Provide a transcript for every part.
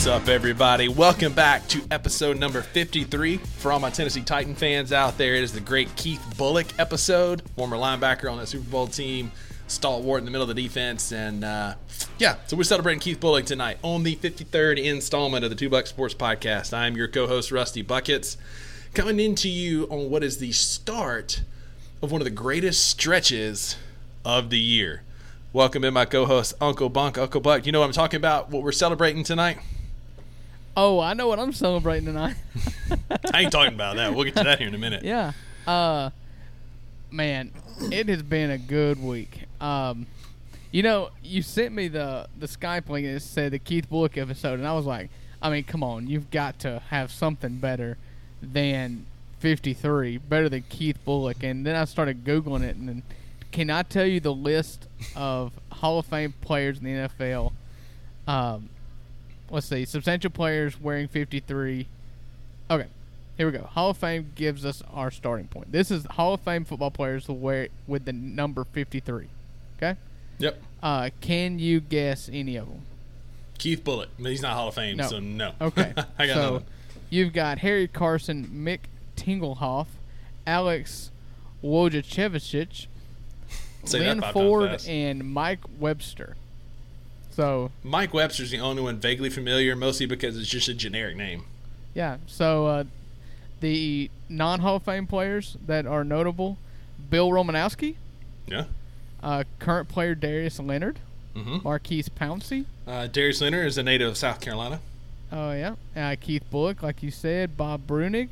What's up, everybody? Welcome back to episode number 53. For all my Tennessee Titan fans out there, it is the great Keith Bulluck episode, former linebacker on that Super Bowl team, stalwart in the middle of the defense. And uh, yeah, so we're celebrating Keith Bulluck tonight on the 53rd installment of the Two Buck Sports Podcast. I'm your co host, Rusty Buckets, coming into you on what is the start of one of the greatest stretches of the year. Welcome in my co-host Uncle Bunk. Uncle Buck, you know what I'm talking about? What we're celebrating tonight? Oh, I know what I'm celebrating tonight. I ain't talking about that. We'll get to that here in a minute. yeah. Uh man, it has been a good week. Um you know, you sent me the the Skype link and it said the Keith Bulluck episode and I was like, I mean, come on, you've got to have something better than 53, better than Keith Bulluck. And then I started googling it and then can I tell you the list of Hall of Fame players in the NFL? Um, let's see, substantial players wearing 53. Okay, here we go. Hall of Fame gives us our starting point. This is Hall of Fame football players who wear with the number 53. Okay. Yep. Uh, can you guess any of them? Keith Bulluck. He's not Hall of Fame, No. so no. Okay. I got so you've got Harry Carson, Mick Tingelhoff, Alex Wojciechowicz, Len Ford, and Mike Webster. So Mike Webster's the only one vaguely familiar, mostly because it's just a generic name. yeah, so uh, the non Hall of Fame players that are notable: Bill Romanowski, Yeah. uh, current player Darius Leonard, Mm-hmm. Maurkice Pouncey. Uh, Darius Leonard is a native of South Carolina. Oh yeah, uh, Keith Bulluck, like you said, Bob Breunig.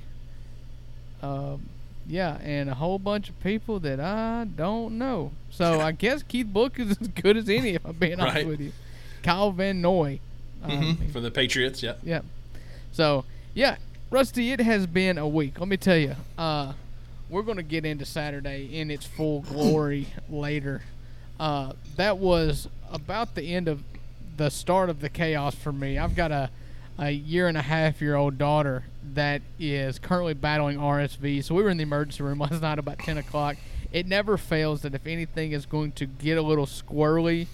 Um, yeah, and a whole bunch of people that I don't know. So I guess Keith Bulluck is as good as any, if I'm being honest Right. with you. Kyle Van Noy. Um, Mm-hmm. For the Patriots, yeah. Yeah. So yeah, Rusty, it has been a week. Let me tell you. Uh, we're going to get into Saturday in its full glory later. Uh, that was about the end of the start of the chaos for me. I've got a a year and a half year old daughter that is currently battling RSV. So we were in the emergency room last night about 10 o'clock. It never fails that if anything is going to get a little squirrely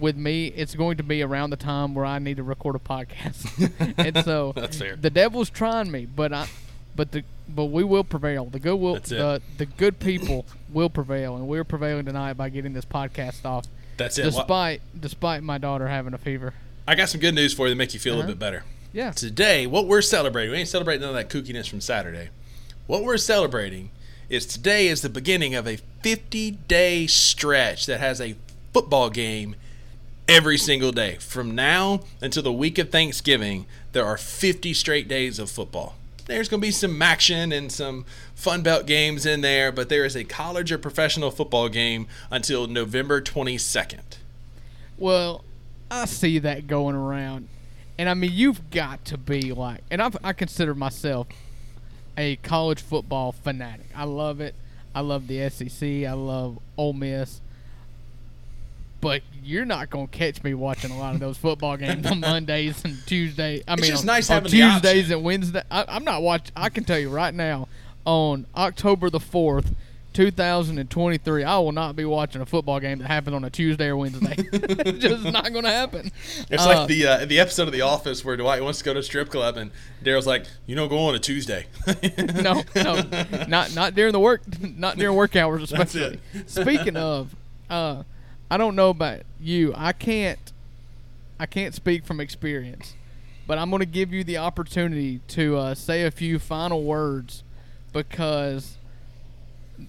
with me, it's going to be around the time where I need to record a podcast. and so That's fair. the devil's trying me, but I, but the but we will prevail. The good will That's it. the the good people will prevail, and we're prevailing tonight by getting this podcast off, That's it. Well, despite despite my daughter having a fever. I got some good news for you to make you feel a Uh-huh. little bit better. Yeah. Today, what we're celebrating, we ain't celebrating none of that kookiness from Saturday. What we're celebrating is today is the beginning of a 50 day stretch that has a football game every single day. From now until the week of Thanksgiving, there are 50 straight days of football. There's going to be some action and some fun belt games in there, but there is a college or professional football game until November 22nd. Well, I see that going around, and I mean you've got to be like, and I I consider myself a college football fanatic. I love it. I love the SEC. I love Ole Miss. But you're not gonna catch me watching a lot of those football games on Mondays and Tuesdays. I It's mean, just on, nice on having the option. Tuesdays and Wednesdays. I, I'm not watching. I can tell you right now, on October the fourth, 2023, I will not be watching a football game that happens on a Tuesday or Wednesday. it's just not going to happen. It's Uh, like the uh, the episode of The Office where Dwight wants to go to a strip club and Darryl's like, "You don't go on a Tuesday." no, no, not not during the work, not during work hours, That's especially. Speaking of, uh, I don't know about you. I can't, I can't speak from experience, but I'm going to give you the opportunity to uh, say a few final words because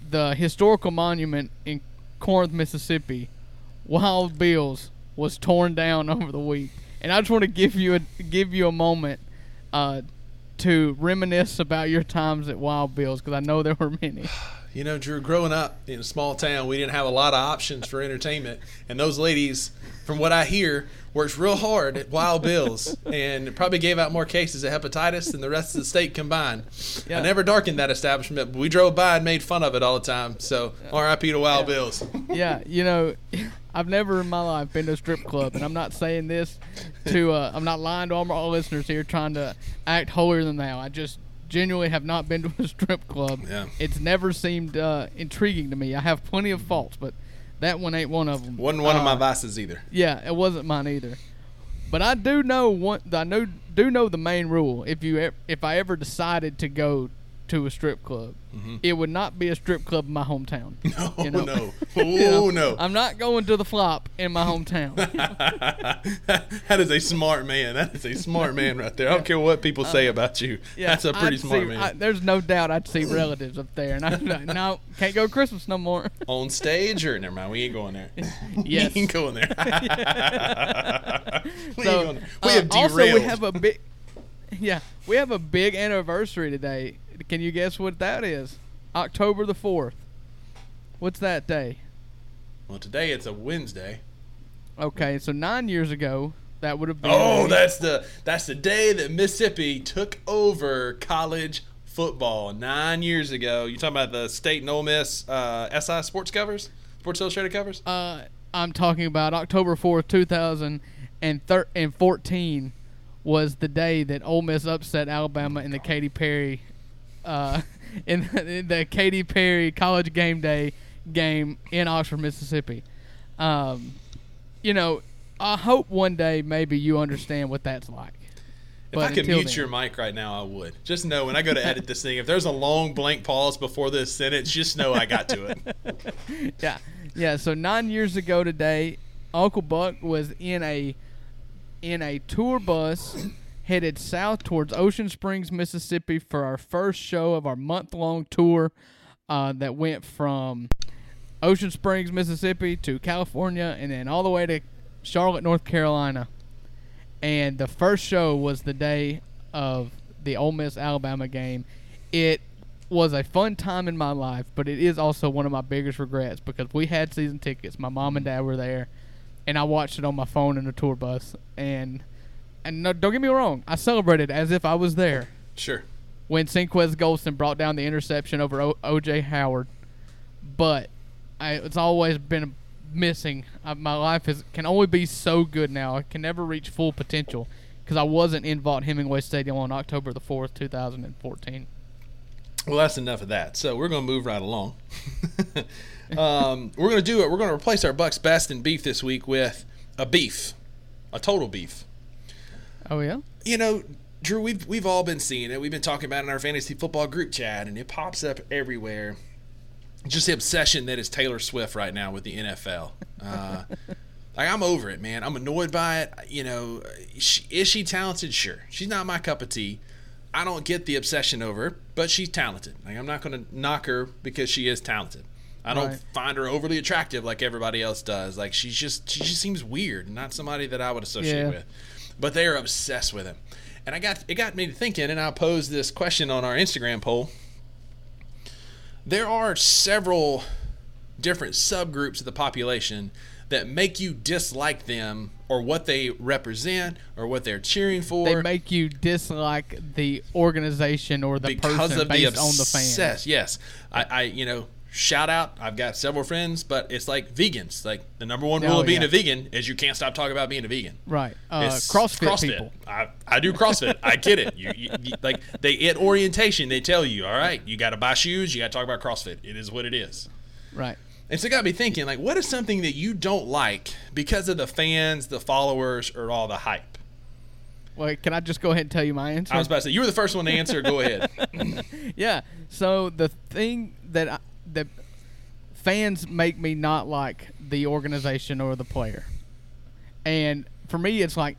the historical monument in Corinth, Mississippi, Wild Bills, was torn down over the week, and I just want to give you a give you a moment. Uh, to reminisce about your times at Wild Bills because I know there were many. You know, Drew, growing up in a small town, we didn't have a lot of options for entertainment. And those ladies, from what I hear, worked real hard at Wild Bill's and probably gave out more cases of hepatitis than the rest of the state combined. Yeah. I never darkened that establishment, but we drove by and made fun of it all the time. So, RIP to Wild Bill's. yeah, you know, I've never in my life been to a strip club, and I'm not saying this to, uh, I'm not lying to all my listeners here trying to act holier than thou. I just genuinely have not been to a strip club. Yeah. It's never seemed uh, intriguing to me. I have plenty of faults, but that one ain't one of them. Wasn't one of my Uh, vices either. Yeah, it wasn't mine either. But I do know one. I know do know the main rule. If you if I ever decided to go to a strip club, it would not be a strip club in my hometown. Oh you know? no! You know, Oh no! I'm not going to the flop in my hometown. that is a smart man. That is a smart man right there. I don't care what people say about you. Yeah, That's a pretty I'd smart see- man. I, there's no doubt I'd see relatives up there, and I'm like, no, can't go Christmas no more. On stage or never mind. We ain't going there. Yes. we ain't going there. we So, ain't going there. We uh, have also we have a big, yeah, we have a big anniversary today. Can you guess what that is? October the fourth. What's that day? well, today it's a Wednesday. Okay, so nine years ago, that would have been. Oh, that's the that's the day that Mississippi took over college football nine years ago. You talking about the state and Ole Miss uh, SI sports covers, Sports Illustrated covers? Uh, I'm talking about October fourth, two thousand and thir- and fourteen, was the day that Ole Miss upset Alabama in the Katy Perry, uh, in, in the Katy Perry College Game Day game in Oxford, Mississippi. Um, you know, I hope one day maybe you understand what that's like. If But I could mute then- your mic right now, I would. Just know when I go to edit this thing, if there's a long blank pause before this sentence, just know I got to it. yeah, yeah. So nine years ago today, Uncle Buck was in a in a tour bus headed south towards Ocean Springs, Mississippi, for our first show of our month long tour uh, that went from Ocean Springs, Mississippi, to California, and then all the way to Charlotte, North Carolina. And the first show was the day of the Ole Miss Alabama game. It was a fun time in my life, but it is also one of my biggest regrets because we had season tickets. My mom and dad were there, and I watched it on my phone in a tour bus. And and no, don't get me wrong, I celebrated as if I was there Sure. when Senquez Golson brought down the interception over o- O.J. Howard. But I, it's always been missing. Uh, my life is can only be so good now. I can never reach full potential because I wasn't in Vaught Hemingway Stadium on October the fourth, two thousand and fourteen. Well, that's enough of that. So we're going to move right along. um, we're going to do it. We're going to replace our Bucks Best in beef this week with a beef, a total beef. Oh yeah. you know, Drew, we've we've all been seeing it. We've been talking about it in our fantasy football group chat, and it pops up everywhere. Just the obsession that is Taylor Swift right now with the NFL. Uh, like I'm over it, man. I'm annoyed by it. You know, she, is she talented? Sure, she's not my cup of tea. I don't get the obsession over her, but she's talented. Like I'm not going to knock her because she is talented. I don't Right. find her overly attractive like everybody else does. Like she's just she just seems weird, not somebody that I would associate Yeah. with. But they are obsessed with him. And I got it got me thinking and I posed this question on our Instagram poll. There are several different subgroups of the population that make you dislike them or what they represent or what they're cheering for They make you dislike the organization or the because person of the based on the fans. obsess. Yes, I, I, you know, shout out. I've got several friends, but it's like vegans. Like the number one rule Oh, of being yeah. a vegan is you can't stop talking about being a vegan. Right. Uh, It's CrossFit, people. I, I do CrossFit. I get it. You, you, you- like they at orientation, they tell you, all right, you got to buy shoes. You got to talk about CrossFit. It is what it is. Right. And so it got me thinking, like, what is something that you don't like because of the fans, the followers, or all the hype? Wait, can I just go ahead and tell you my answer? I was about to say you were the first one to answer. Go ahead. Yeah. So the thing that I, that fans make me not like the organization or the player, and for me, it's like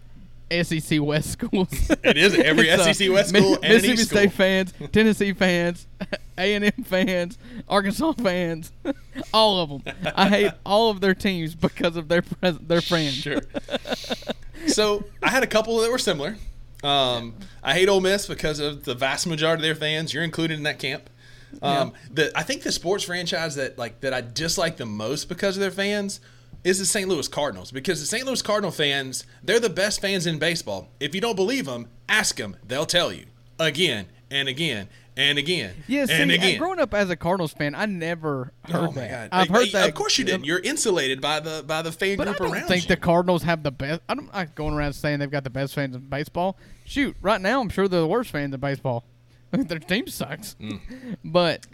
SEC West schools. It is every SEC West school Mississippi East State school. fans, Tennessee fans, A and M fans, Arkansas fans, all of them. I hate all of their teams because of their pres- their friends. Sure. so I had a couple that were similar. Um, I hate Ole Miss because of the vast majority of their fans. You're included in that camp. Um, the I think the sports franchise that like that I dislike the most because of their fans is the St. Louis Cardinals because the St. Louis Cardinal fans they're the best fans in baseball. If you don't believe them, ask them. They'll tell you again and again and again Yeah, see, and again. growing up as a Cardinals fan, I never heard Oh that. I've heard that. Of course you didn't. You're insulated by the by the fan But I don't around think you. the Cardinals have the best. I'm not going around saying they've got the best fans in baseball. Shoot, right now I'm sure they're the worst fans in baseball. Their team sucks. Mm. But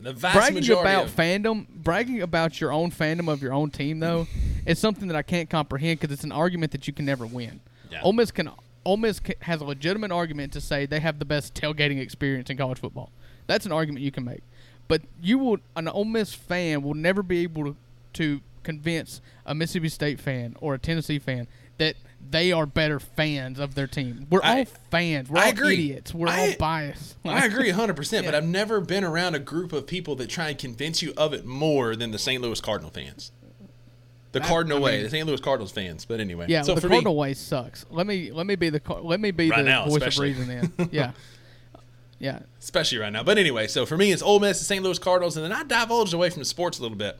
the vast bragging about fandom, bragging about your own fandom of your own team, though, is something that I can't comprehend because it's an argument that you can never win. Yeah. Ole Miss can Ole Miss has a legitimate argument to say they have the best tailgating experience in college football. That's an argument you can make. But you will an Ole Miss fan will never be able to, to convince a Mississippi State fan or a Tennessee fan that they are better fans of their team. We're I- all fans. We're I all agree. idiots. We're I- all biased. I agree 100%, but I've never been around a group of people that try and convince you of it more than the St. Louis Cardinal fans. The That- Cardinal way, the St. Louis Cardinals fans. But anyway, Yeah, so the Cardinal me, way sucks. Let me let me be the let me be Right the now, voice especially. of reason. Then, yeah, yeah. especially right now. But anyway, so for me, it's Ole Miss, the St. Louis Cardinals, and then I divulged away from the sports a little bit.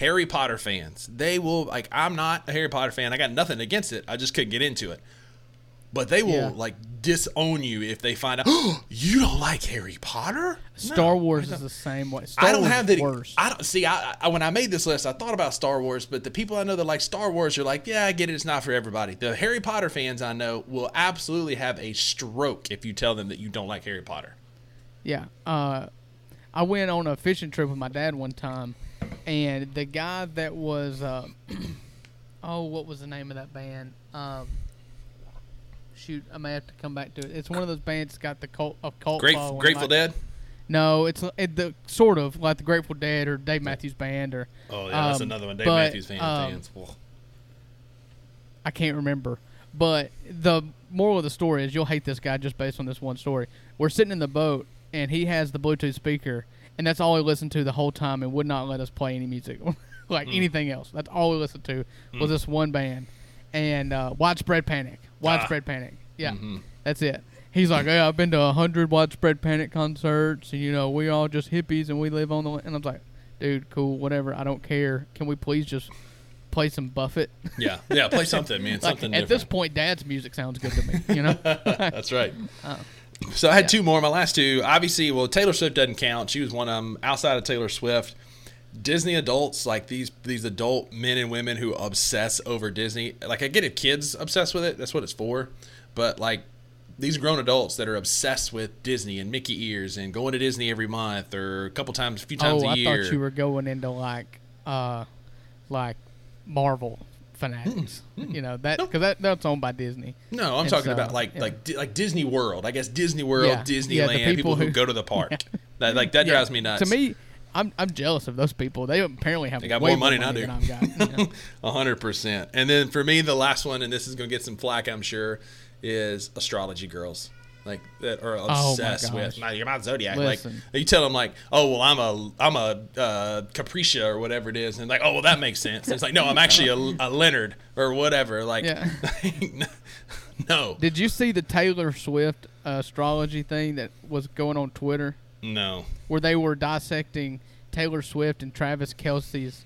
Harry Potter fans, they will like. I'm not a Harry Potter fan. I got nothing against it. I just couldn't get into it. But they will Yeah. like disown you if they find out "Oh, you don't like Harry Potter. Star No, Wars is the same way. Star I don't Wars have is that. Worse. I don't see. I, I when I made this list, I thought about Star Wars, but the people I know that like Star Wars are like, yeah, I get it. It's not for everybody. The Harry Potter fans I know will absolutely have a stroke if you tell them that you don't like Harry Potter. Yeah. Uh, I went on a fishing trip with my dad one time, and the guy that was, uh, oh, what was the name of that band? Um, shoot, I may have to come back to it. It's one of those bands that's got the cult of cult Great, following, Grateful like- Dead. No, it's it, the sort of like the Grateful Dead or Dave Matthews Band or Oh yeah, that's Um, another one. Dave but, Matthews Band. um, I can't remember. But the moral of the story is you'll hate this guy just based on this one story. We're sitting in the boat and he has the Bluetooth speaker and that's all he listened to the whole time and would not let us play any music like Hmm. anything else. That's all we listened to was this one band and uh, Widespread Panic. Widespread Panic. Yeah, Mm-hmm. that's it. He's like, yeah, I've been to a hundred Widespread Panic concerts and you know we all just hippies and we live on the and I'm like, dude, cool, whatever. I don't care. Can we please just play some Buffett? yeah, yeah. Play something, man. Like, Something at this point, Dad's music sounds good to me. You know, That's right. Oh. So I had two more. My last two, obviously, well, Taylor Swift doesn't count. She was one of them. Outside of Taylor Swift, Disney adults, like these these adult men and women who obsess over Disney. Like I get it, kids obsessed with it. That's what it's for. But like these grown adults that are obsessed with Disney and Mickey ears and going to Disney every month or a couple times, a few times oh, a I year. thought you were going into like, uh, like Marvel fanatics. Mm, mm. you know that because that that's owned by Disney. No, I'm And talking so, about like yeah. like like Disney World. I guess Disney World, Yeah. Disneyland. Yeah, people, people who, who- go to the park. That like that drives me nuts. To me, I'm I'm jealous of those people. They apparently have They got way more money than I do. I've got. you know? A hundred percent. And then for me, the last one, and this is going to get some flack, I'm sure, is astrology girls. Like that are Oh obsessed with gosh. my, you're my zodiac. Listen. Like you tell them like, oh well, I'm a I'm a uh, Capricia or whatever it is, and like, oh well, that makes sense. And it's like, no, I'm actually a, a Leonard or whatever. Like, Yeah. no, Did you see the Taylor Swift uh, astrology thing that was going on Twitter, no. where they were dissecting Taylor Swift and Travis Kelce's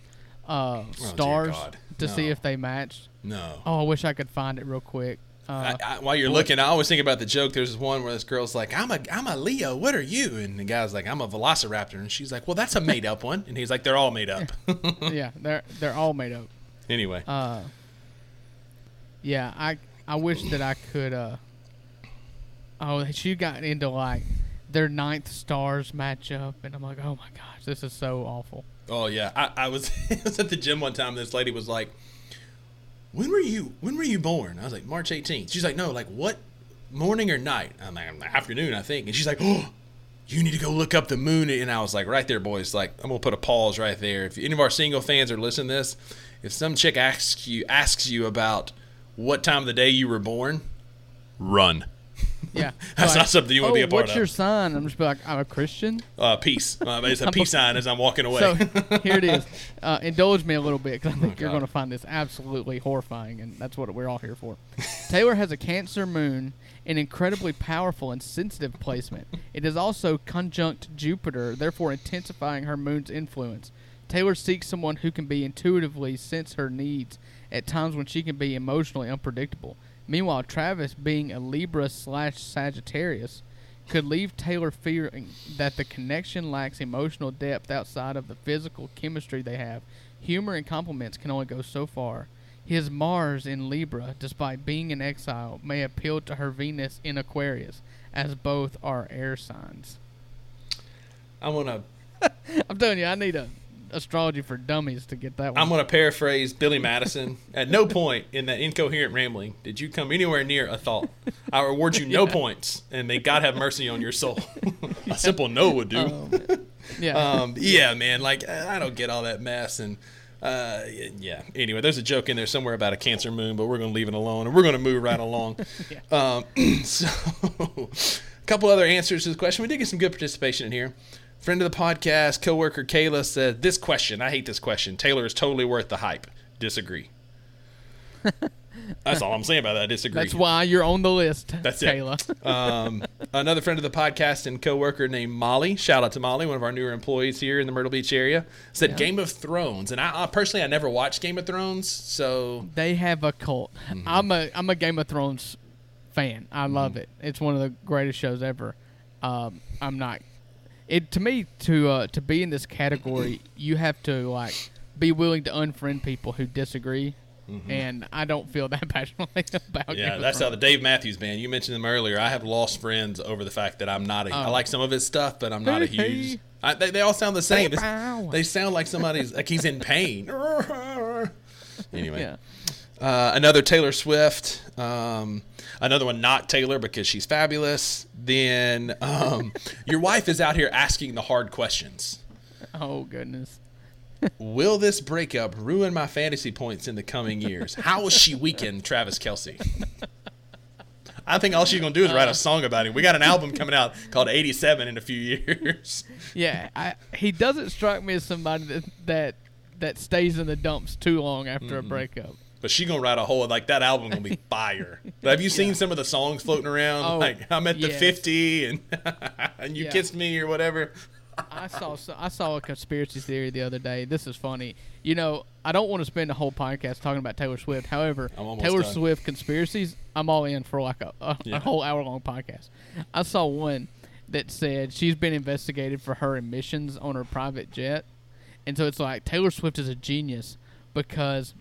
uh, stars Oh, God. to see if they matched? No. Oh, I wish I could find it real quick. Uh, I, I, while you're looking, I always think about the joke. There's this one where this girl's like, "I'm a I'm a Leo. What are you?" And the guy's like, "I'm a Velociraptor." And she's like, "Well, that's a made up one." And he's like, "They're all made up." yeah, they're they're all made up. anyway, Uh, yeah, I I wish that I could. Uh, oh, she got into like their ninth stars matchup, and I'm like, oh my gosh, this is so awful. oh yeah, I, I was I was at the gym one time. This lady was like, "When were you When were you born?" I was like, "March 18th." She's like, "No, like what morning or night?" I'm like, "Afternoon, I think." And she's like, "Oh." You need to go look up the moon, and I was like, "Right there, boys." Like, I'm gonna put a pause right there. If any of our single fans are listening to this, if some chick asks you asks you about what time of the day you were born, run. Yeah, That's not something you wanna oh, be a part of. what's your sign? I'm just like, I'm a Christian. Uh, peace. Uh, it's a peace sign as I'm walking away. So here it is. Uh, indulge me a little bit because I think you're Oh, going to find this absolutely horrifying, and that's what we're all here for. Taylor has a Cancer moon, an incredibly powerful and sensitive placement. It is also conjunct Jupiter, therefore intensifying her moon's influence. Taylor seeks someone who can be intuitively sense her needs at times when she can be emotionally unpredictable. Meanwhile, Travis, being a Libra slash Sagittarius, could leave Taylor fearing that the connection lacks emotional depth outside of the physical chemistry they have. Humor and compliments can only go so far. His Mars in Libra, despite being in exile, may appeal to her Venus in Aquarius, as both are air signs. I want to. I'm telling you, I need a, astrology for dummies to get that one. I'm going to paraphrase Billy Madison. At no point in that incoherent rambling did you come anywhere near a thought. I reward you no points, and may God have mercy on your soul. a simple no would do. Um, yeah. um, yeah, man. Like I don't get all that mess, and uh, yeah. Anyway, there's a joke in there somewhere about a Cancer moon, but we're going to leave it alone, and we're going to move right along. um, so, a couple other answers to the question. We did get some good participation in here. Friend of the podcast, coworker Kayla said, "This question, I hate this question. Taylor is totally worth the hype. Disagree." That's all I'm saying about that. I disagree. That's why you're on the list. That's Kayla. it. um, another friend of the podcast and coworker named Molly. Shout out to Molly, one of our newer employees here in the Myrtle Beach area. Said Yeah. Game of Thrones, and I, I personally I never watched Game of Thrones, so they have a cult. Mm-hmm. I'm a I'm a Game of Thrones fan. I Mm-hmm. love it. It's one of the greatest shows ever. Um, I'm not. It to me to uh, to be in this category, you have to like be willing to unfriend people who disagree. And I don't feel that passionately about. Mm-hmm. yeah, that's how the Dave Matthews band. You mentioned them earlier. I have lost friends over the fact that I'm not a. I Oh. like some of his stuff, but I'm not a huge. I, they, they all sound the same. It's- They sound like somebody's like he's in pain. anyway, Yeah. Uh, another Taylor Swift. Um, another one not Taylor because she's fabulous. Then um, your wife is out here asking the hard questions. Oh goodness. Will this breakup ruin my fantasy points in the coming years? How will she weaken Travis Kelce? I think all she's gonna do is write a song about him. We got an album coming out called '87 in a few years. Yeah, I, he doesn't strike me as somebody that that that stays in the dumps too long after a breakup. But she gonna write a whole like that album gonna be fire. But have you seen some of the songs floating around? Oh, like I'm at the yes. 50 and and you Yeah. kissed me or whatever. I saw I saw a conspiracy theory the other day. This is funny. You know, I don't want to spend a whole podcast talking about Taylor Swift. However, Taylor done. Swift conspiracies, I'm all in for like a, a, Yeah. a whole hour long podcast. I saw one that said she's been investigated for her emissions on her private jet, and so it's like Taylor Swift is a genius because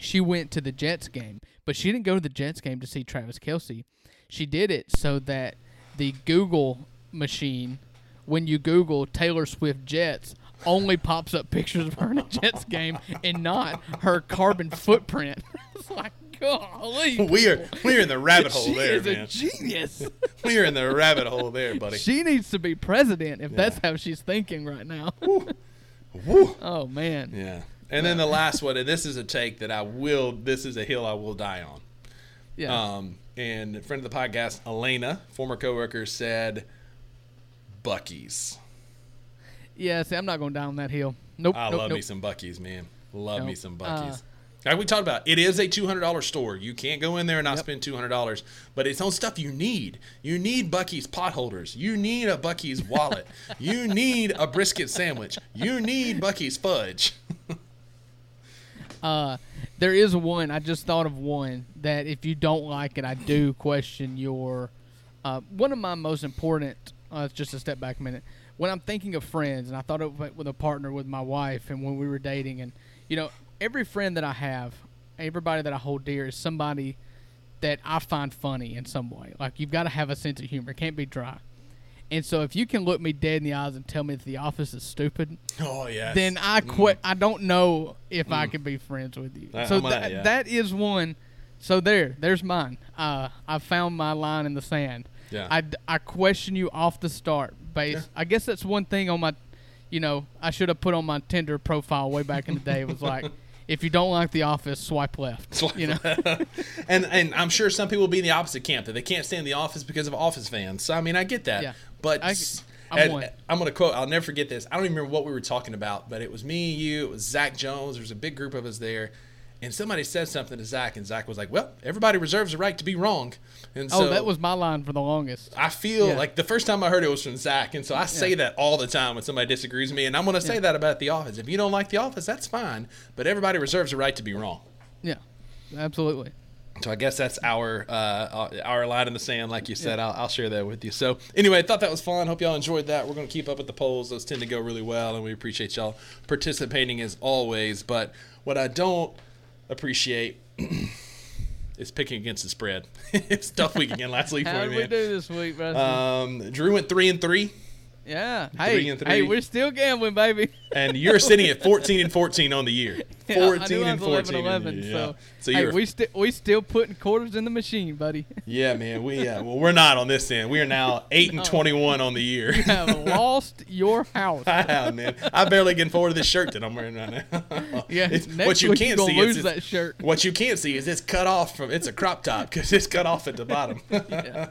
she went to the Jets game, but she didn't go to the Jets game to see Travis Kelce. She did it so that the Google machine, when you Google Taylor Swift Jets, only pops up pictures of her in a Jets game and not her carbon footprint. it's like, golly. We are we are in the rabbit hole she there, is a genius. We are in the rabbit hole there, buddy. she needs to be president if that's how she's thinking right now. Woo. oh man. Yeah. And then the last one, and this is a take that I will. This is a hill I will die on. Yeah. Um, and a friend of the podcast, Elena, former coworker, said, "Buc-ee's." yeah. See, I'm not going down that hill. Nope. I nope, love nope. me some Buc-ee's, man. Love me Nope. some Uh, like we talked about, it is a two hundred dollar store. You can't go in there and not Yep. spend two hundred dollars, but it's on stuff you need. You need Buc-ee's pot holders. You need a Buc-ee's wallet. you need a brisket sandwich. You need Buc-ee's fudge. Uh, there is one. I just thought of one that if you don't like it, I do question your. Uh, one of my most important. Uh, just a step back a minute. When I'm thinking of friends, and I thought of it with a partner with my wife, and when we were dating, and you know, every friend that I have, everybody that I hold dear is somebody that I find funny in some way. Like you've got to have a sense of humor. It can't be dry. And so if you can look me dead in the eyes and tell me that The Office is stupid, Oh yeah. then I quit. I don't know if I can be friends with you. I- so that yeah. that is one. So there, there's mine. Uh, I found my line in the sand. Yeah. I, I question you off the start. Base. Yeah. I guess that's one thing on my, you know, I should have put on my Tinder profile way back in the day. It was like, if you don't like The Office, swipe left. You know. and and I'm sure some people will be in the opposite camp that they can't stand the office because of Office fans. So I mean, I get that. Yeah. But I- I'm I'm gonna quote. I'll never forget this. I don't even remember what we were talking about, but it was me, you, it was Zach Jones. There was a big group of us there, and somebody said something to Zach, and Zach was like, "Well, everybody reserves the right to be wrong." And so oh, that was my line for the longest. I feel Yeah. like the first time I heard it was from Zach, and so I say Yeah. that all the time when somebody disagrees with me, and I'm gonna say that about The Office. If you don't like The Office, that's fine, but everybody reserves the right to be wrong. Yeah, absolutely. So I guess that's our uh, our line in the sand, like you said. I'll, I'll share that with you. So anyway, I thought that was fun. Hope y'all enjoyed that. We're going to keep up with the polls; those tend to go really well, and we appreciate y'all participating as always. But what I don't appreciate is picking against the spread. it's tough week again last week How for did me, we man. do this week? Um, Drew went three and three. Yeah. Three Hey, and hey, we're still gambling, baby. and you're sitting at 14 and 14 on the year. Yeah, I 14 knew I and was 14. 11, on the year, so, yeah. So hey, you're we still we still putting quarters in the machine, buddy. Yeah, man. We yeah. Well, we're not on this end. We are now eight and twenty-one on the year. You have lost your house. I have, man. I barely get forward to this shirt that I'm wearing right now. Yeah, It's- next what you week can't see lose is that shirt. what you can't see is it's cut off from. It's a crop top because it's cut off at the bottom. Yeah.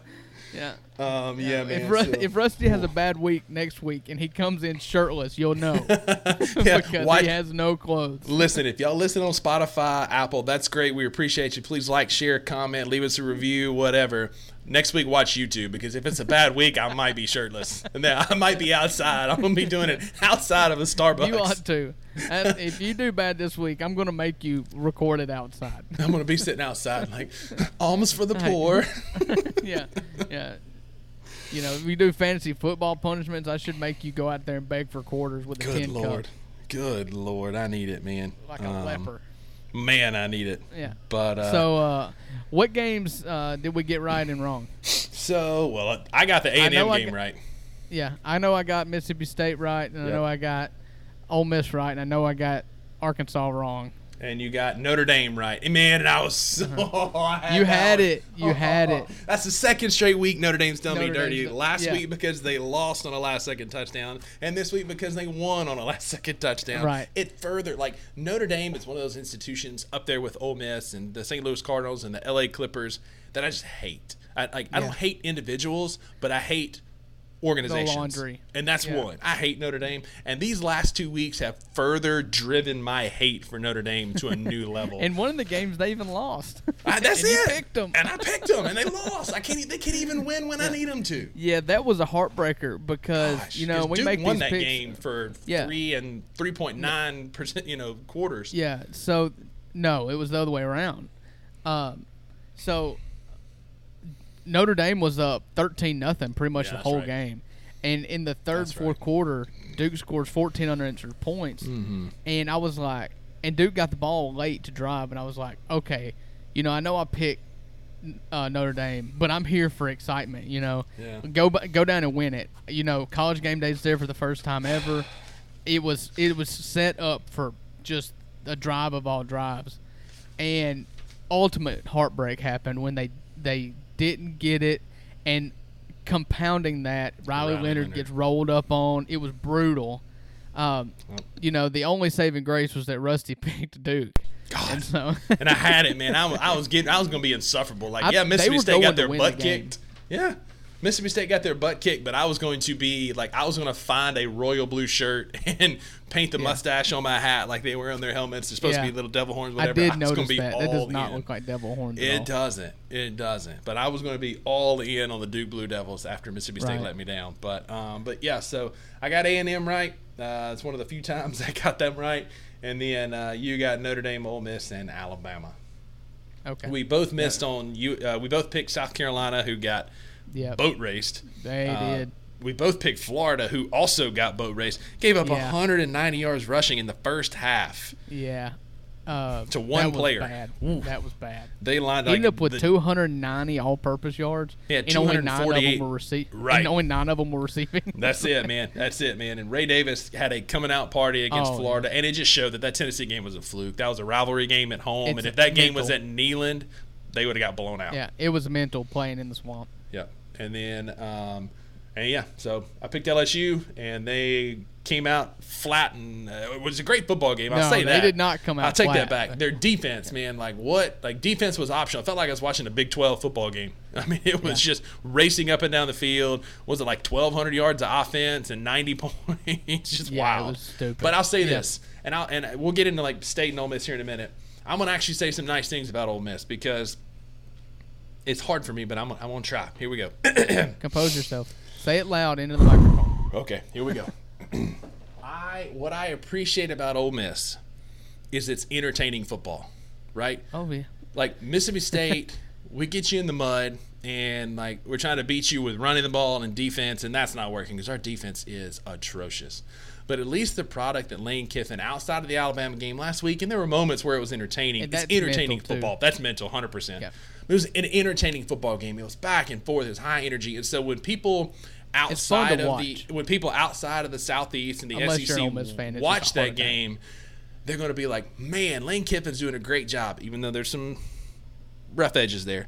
Yeah. um, yeah, man. if, Ru- so- if Rusty has a bad week next week and he comes in shirtless, you'll know yeah, because why- he has no clothes. Listen, if y'all listen on Spotify, Apple, that's great. We appreciate you. Please like, share, comment, leave us a review, whatever. Next week, watch YouTube because if it's a bad week, I might be shirtless and then I might be outside. I'm gonna be doing it outside of a Starbucks. You ought to. And if you do bad this week, I'm gonna make you record it outside. I'm gonna be sitting outside like almost for the poor. yeah, yeah. You know, if we do fantasy football punishments, I should make you go out there and beg for quarters with a Good lord, cup, good lord, I need it, man. like a Um, leper. Man, I need it. Yeah. But uh, so, uh, what games uh, did we get right and wrong? so well, I got the A and M game got- right. Yeah, I know I got Mississippi State right, and I know I got Ole Miss right, and I know I got Arkansas wrong. And you got Notre Dame right. And man, and I was so uh-huh. I You had it. You uh-huh. had it. That's the second straight week Notre Dame's done me dirty. Dame's Last yeah. week because they lost on a last second touchdown, and this week because they won on a last second touchdown. Right. It further like Notre Dame is one of those institutions up there with Ole Miss and the St. Louis Cardinals and the LA Clippers that I just hate. I like I don't hate individuals, but I hate organizations. And that's Yeah. one. I hate Notre Dame, and these last two weeks have further driven my hate for Notre Dame to a new level. And one of the games they even lost. I, that's and you it. picked 'em. and I picked them, and they lost. I can't. They can't even win when I need them to. yeah, that was a heartbreaker because Gosh, you know we Duke make won that picks. game for Yeah. three and three point nine percent. You know, quarters. Yeah. So no, it was the other way around. Um, so Notre Dame was up thirteen nothing pretty much Yeah, the whole right. game, and in the third That's fourth right. quarter, Duke scores fourteen unanswered points, Mm-hmm. and I was like, and Duke got the ball late to drive, and I was like, okay, you know, I know I picked uh, Notre Dame, but I'm here for excitement. You know, Yeah. go go down and win it. You know, college game Day is there for the first time ever. It was it was set up for just a drive of all drives, and ultimate heartbreak happened when they they didn't get it, and compounding that, Riley, Riley Leonard, Leonard. gets rolled up on. It was brutal. Um, Well- you know, the only saving grace was that Rusty picked Duke. God. And so and I had it, man. I was, I was getting, I was gonna be insufferable. Like, I- yeah, Mississippi State got their butt the kicked. Yeah, Mississippi State got their butt kicked, but I was going to be like, I was gonna find a royal blue shirt and paint the Yeah. mustache on my hat like they wear on their helmets. They're supposed Yeah. to be little devil horns, I whatever. did was gonna notice be that. That does not in. look like devil horns. It doesn't. It doesn't. But I was going to be all in on the Duke Blue Devils after Mississippi State Right. let me down. But um, but yeah. So I got A and M right. Uh, it's one of the few times I got them right. And then uh, you got Notre Dame, Ole Miss, and Alabama. Okay. We both missed on you. Uh, we both picked South Carolina, who got yep. boat raced. They Uh, did. We both picked Florida, who also got boat raced. Gave up Yeah. 190 yards rushing in the first half. Yeah. Uh, To one that player. Bad. That was bad. They lined like up with the- 290 all-purpose yards. Yeah, and only nine of 248 them were receiving. Right. And only nine of them were receiving. That's it, man. That's it, man. And Ray Davis had a coming out party against Oh, Florida, and it just showed that that Tennessee game was a fluke. That was a rivalry game at home, It's and if that game was at Neyland, they would have got blown out. yeah, it was mental playing in the swamp. Yeah. And then, um, and yeah, so I picked LSU, and they came out flat, and uh, it was a great football game. I'll No, say they that. They did not come out I'll take flat. that back. Their defense, man, like what? Like defense was optional. I felt like I was watching a Big 12 football game. I mean, it was just racing up and down the field. Was it like 1,200 yards of offense and 90 points? just Yeah, it wild. was stupid. But I'll say Yeah. this, and I'll and we'll get into like State and Ole Miss here in a minute. I'm gonna actually say some nice things about Ole Miss because it's hard for me, but I'm I'm gonna try. Here we go. Compose yourself. Say it loud into the microphone. Okay, here we go. I what I appreciate about Ole Miss is it's entertaining football, right? Oh yeah. Like Mississippi State, we get you in the mud and like we're trying to beat you with running the ball and defense, and that's not working because our defense is atrocious. But at least the product that Lane Kiffin, outside of the Alabama game last week, and there were moments where it was entertaining. It's entertaining mental, too. football. That's mental, hundred percent. It was an entertaining football game. It was back and forth. It was high energy. And so when people outside of watch. the when people outside of the southeast and the Unless SEC an Ole Miss fan, watch just a heart that game, they're going to be like, "Man, Lane Kiffin's doing a great job," even though there's some rough edges there.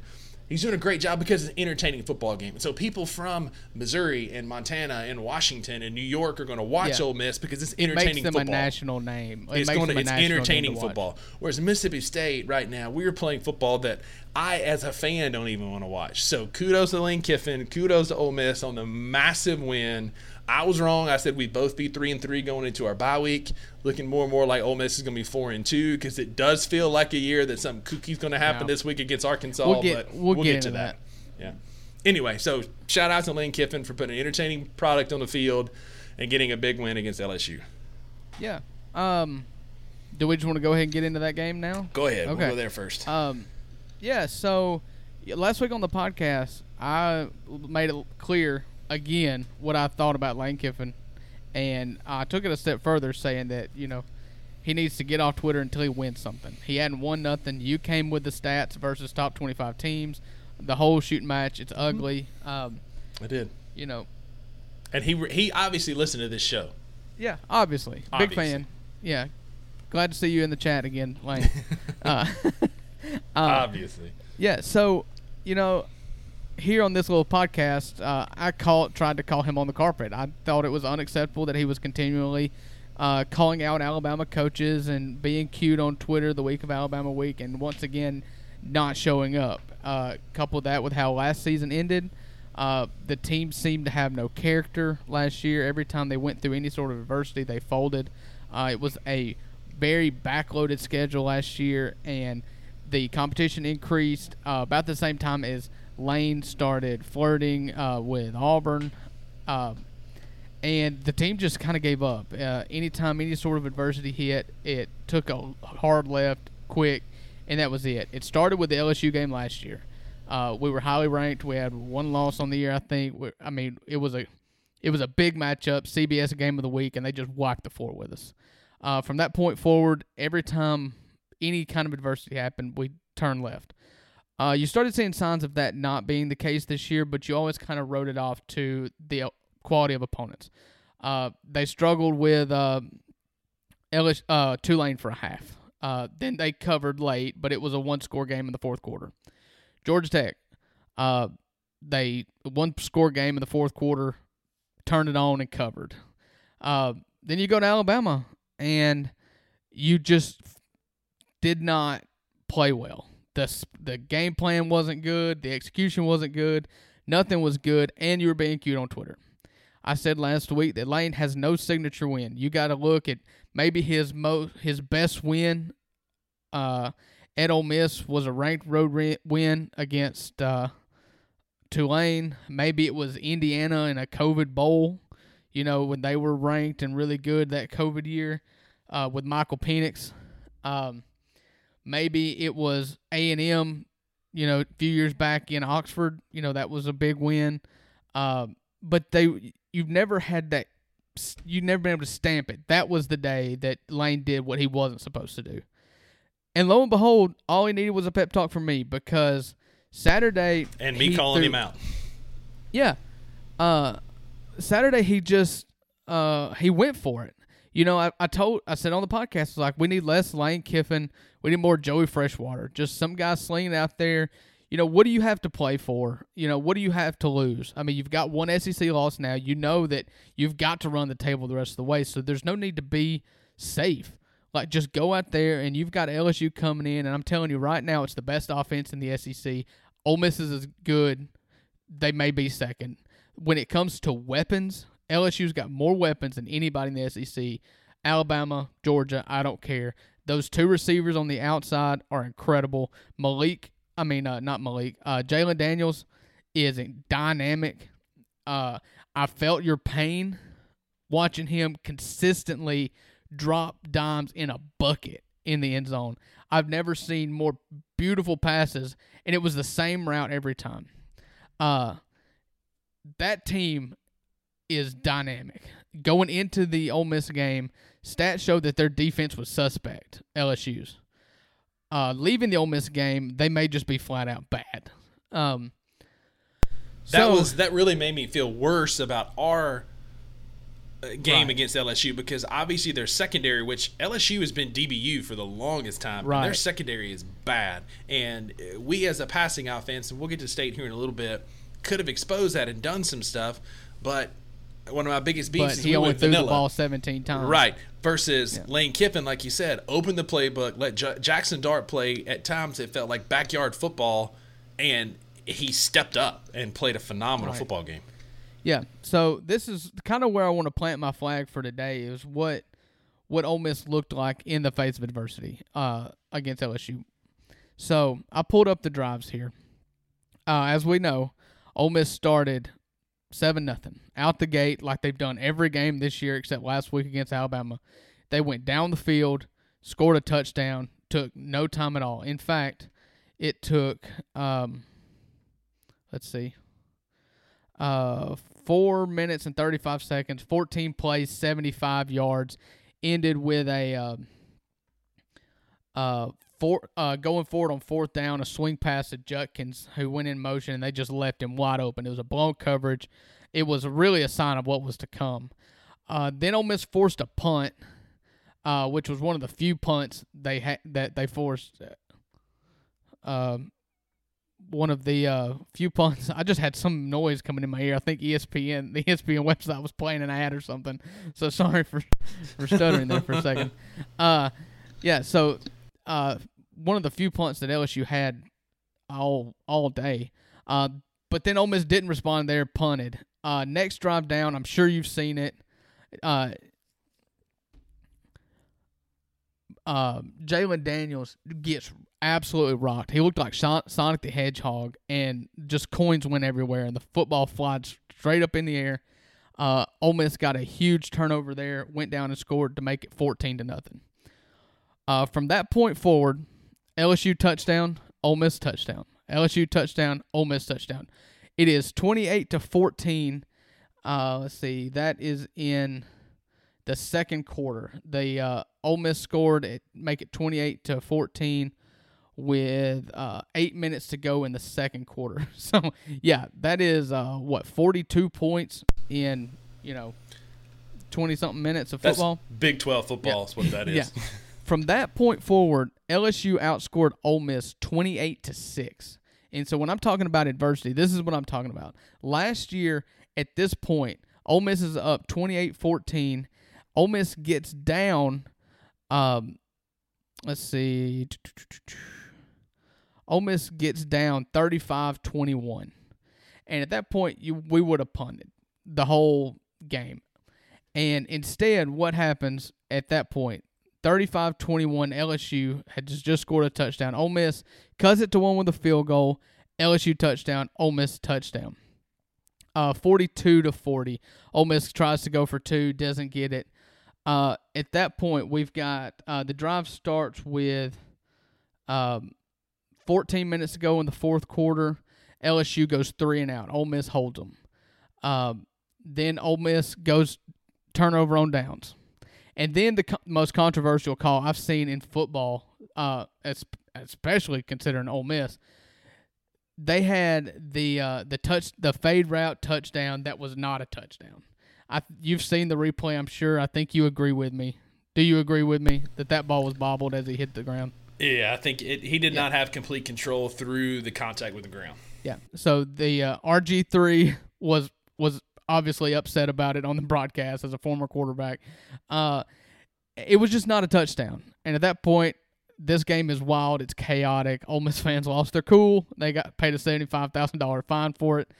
He's doing a great job because it's an entertaining football game. And so people from Missouri and Montana and Washington and New York are going to watch Yeah. Ole Miss because it's entertaining football. Makes them football a national name. It it's makes going to, it's national to football. Whereas Mississippi State right now, we are playing football that I, as a fan, don't even want to watch. So kudos to Lane Kiffin, kudos to Ole Miss on the massive win. I was wrong. I said we'd both be three and three going into our bye week. Looking more and more like Ole Miss is going to be four and two because it does feel like a year that something kooky's going to happen this week against Arkansas. We'll get- but we'll get to into that. Yeah. Anyway, so shout out to Lane Kiffin for putting an entertaining product on the field and getting a big win against LSU. Yeah. Um, do we just want to go ahead and get into that game now? Go ahead. Okay. We'll go there first. Um, yeah. So last week on the podcast, I made it clear again what I thought about Lane Kiffin, and I took it a step further, saying that you know he needs to get off Twitter until he wins something. He hadn't won nothing. You came with the stats versus top twenty-five teams. The whole shooting match, it's ugly. Um, I did. you know, And he he obviously listened to this show. yeah, obviously, big fan. Yeah, glad to see you in the chat again, Lane. uh, obviously. Yeah, so you know, here on this little podcast, uh, I call tried to call him on the carpet. I thought it was unacceptable that he was continually uh, calling out Alabama coaches and being cute on Twitter the week of Alabama week, and once again not showing up. Uh, couple that with how last season ended. Uh, the team seemed to have no character last year. Every time they went through any sort of adversity, they folded. Uh, it was a very backloaded schedule last year, and the competition increased uh, about the same time as Lane started flirting uh, with Auburn. Uh, and the team just kind of gave up. Uh, anytime any sort of adversity hit, it took a hard left quick, and that was it. It started with the LSU game last year. Uh, we were highly ranked. We had one loss on the year, I think. we I mean, it was a it was a big matchup, CBS game of the week, and they just wiped the floor with us. Uh, from that point forward, every time any kind of adversity happened, we turned left. Uh, you started seeing signs of that not being the case this year, but you always kind of wrote it off to the uh, quality of opponents. Uh, they struggled with uh, LS, uh, Tulane for a half. Uh, then they covered late, but it was a one-score game in the fourth quarter. Georgia Tech, uh, they one score game in the fourth quarter, turned it on and covered. Uh, then you go to Alabama, and you just did not play well. The The game plan wasn't good. The execution wasn't good. Nothing was good, and you were being cute on Twitter. I said last week that Lane has no signature win. You got to look at maybe his mo his best win. Uh, at Ole Miss was a ranked road re- win against uh, Tulane. Maybe it was Indiana in a COVID bowl. You know when they were ranked and really good that COVID year uh, with Michael Penix. Um, maybe it was A and M. You know, a few years back in Oxford. You know that was a big win. Um, but they you've never had that you've never been able to stamp it. That was the day that Lane did what he wasn't supposed to do. And lo and behold, all he needed was a pep talk from me because Saturday And me calling threw- him out. Yeah. Uh Saturday he just uh he went for it. You know, I, I told I said on the podcast like we need less Lane Kiffin, we need more Joey Freshwater. Just some guy slinging out there. You know, what do you have to play for? You know, what do you have to lose? I mean, you've got one SEC loss now. You know that you've got to run the table the rest of the way, so there's no need to be safe. Like, just go out there and you've got LSU coming in, and I'm telling you right now, it's the best offense in the SEC. Ole Miss is as good. They may be second. When it comes to weapons, LSU's got more weapons than anybody in the SEC. Alabama, Georgia, I don't care. Those two receivers on the outside are incredible. Malik, I mean, uh, not Malik, uh, Jalen Daniels is dynamic. Uh, I felt your pain watching him consistently drop dimes in a bucket in the end zone. I've never seen more beautiful passes, and it was the same route every time. Uh, that team is dynamic. Going into the Ole Miss game, stats showed that their defense was suspect. LSU's. Uh, leaving the Ole Miss game, they may just be flat out bad. Um, That So- was that really made me feel worse about our uh, game Right. against LSU because obviously their secondary, which LSU has been DBU for the longest time, Right. their secondary is bad. And uh, we, as a passing offense, and we'll get to state here in a little bit, could have exposed that and done some stuff. But one of my biggest beefs But is he we only went threw vanilla. the ball 17 times. Right. Versus Lane Kiffin, like you said, open the playbook, let J- Jackson Dart play. At times, it felt like backyard football, and he stepped up and played a phenomenal Right. football game. Yeah. So this is kind of where I want to plant my flag for today is what what Ole Miss looked like in the face of adversity uh, against LSU. So I pulled up the drives here. Uh, as we know, Ole Miss started seven nothing out the gate like they've done every game this year except last week against Alabama. They went down the field, scored a touchdown, took no time at all. In fact, it took um, let's see, uh, four minutes and 35 seconds, 14 plays, 75 yards, ended with a um, uh, four, uh, going forward on fourth down, a swing pass to Judkins, who went in motion, and they just left him wide open. It was a blown coverage. It was really a sign of what was to come. Uh, then Ole Miss forced a punt, uh, which was one of the few punts they had that they forced. Um, one of the uh, few punts. I just had some noise coming in my ear. I think ESPN, the ESPN website was playing an ad or something. So sorry for for stuttering there for a second. Uh, yeah. So uh, one of the few punts that LSU had all all day. Uh, but then Ole Miss didn't respond there, punted. Uh, next drive down, I'm sure you've seen it. Uh, uh, Jalen Daniels gets absolutely rocked. He looked like Son- Sonic the Hedgehog, and just coins went everywhere, and the football flied straight up in the air. Uh, Ole Miss got a huge turnover there, went down and scored to make it 14 to nothing. Uh, from that point forward, LSU touchdown, Ole Miss touchdown. LSU touchdown, Ole Miss touchdown. It is 28 to 14. Uh, let's see, that is in the second quarter. The uh, Ole Miss scored it, make it 28 to 14 with uh, eight minutes to go in the second quarter. So yeah, that is uh, what 42 points in you know 20 something minutes of That's football. Big 12 football is what that is. Yeah. From that point forward, LSU outscored Ole Miss 28 to 6. And so when I'm talking about adversity, this is what I'm talking about. Last year at this point, Ole Miss is up 28-14. Ole Miss gets down um let's see. Ole Miss gets down 35-21. And at that point, you we would have punted the whole game. And instead, what happens at that point? 35 21, LSU had just, just scored a touchdown. Ole Miss cuts it to one with a field goal. LSU touchdown, Ole Miss touchdown. Uh, 42 to 40. Ole Miss tries to go for two, doesn't get it. Uh, at that point, we've got uh, the drive starts with um, 14 minutes to go in the fourth quarter. LSU goes three and out. Ole Miss holds them. Um, then Ole Miss goes turnover on downs. And then the co- most controversial call I've seen in football, uh, especially considering Ole Miss, they had the uh, the touch the fade route touchdown that was not a touchdown. I you've seen the replay, I'm sure. I think you agree with me. Do you agree with me that that ball was bobbled as he hit the ground? Yeah, I think it, he did not have complete control through the contact with the ground. Yeah. So the uh, RG three was was obviously upset about it on the broadcast as a former quarterback. Uh, it was just not a touchdown, and at that point, this game is wild. It's chaotic. Ole Miss fans lost their cool. They got paid a seventy five thousand dollar fine for it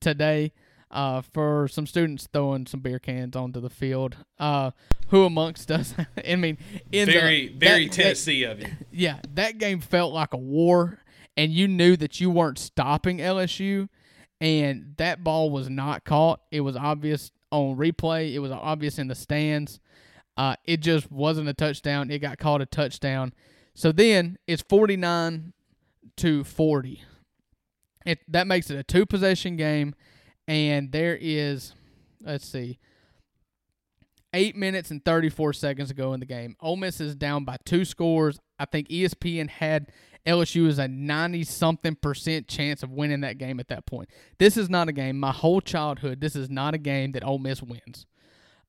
today. Uh, for some students throwing some beer cans onto the field. Uh, who amongst us? I mean, in Very, the, very that- that- Tennessee of you. yeah, that game felt like a war, and you knew that you weren't stopping LSU, and that ball was not caught. It was obvious on replay. It was obvious in the stands. Uh, it just wasn't a touchdown. It got called a touchdown. So then it's forty nine to forty. It that makes it a two possession game, and there is, let's see, eight minutes and 34 seconds to go in the game. Ole Miss is down by two scores. I think ESPN had LSU is a 90 something percent chance of winning that game at that point. This is not a game, my whole childhood, this is not a game that Ole Miss wins.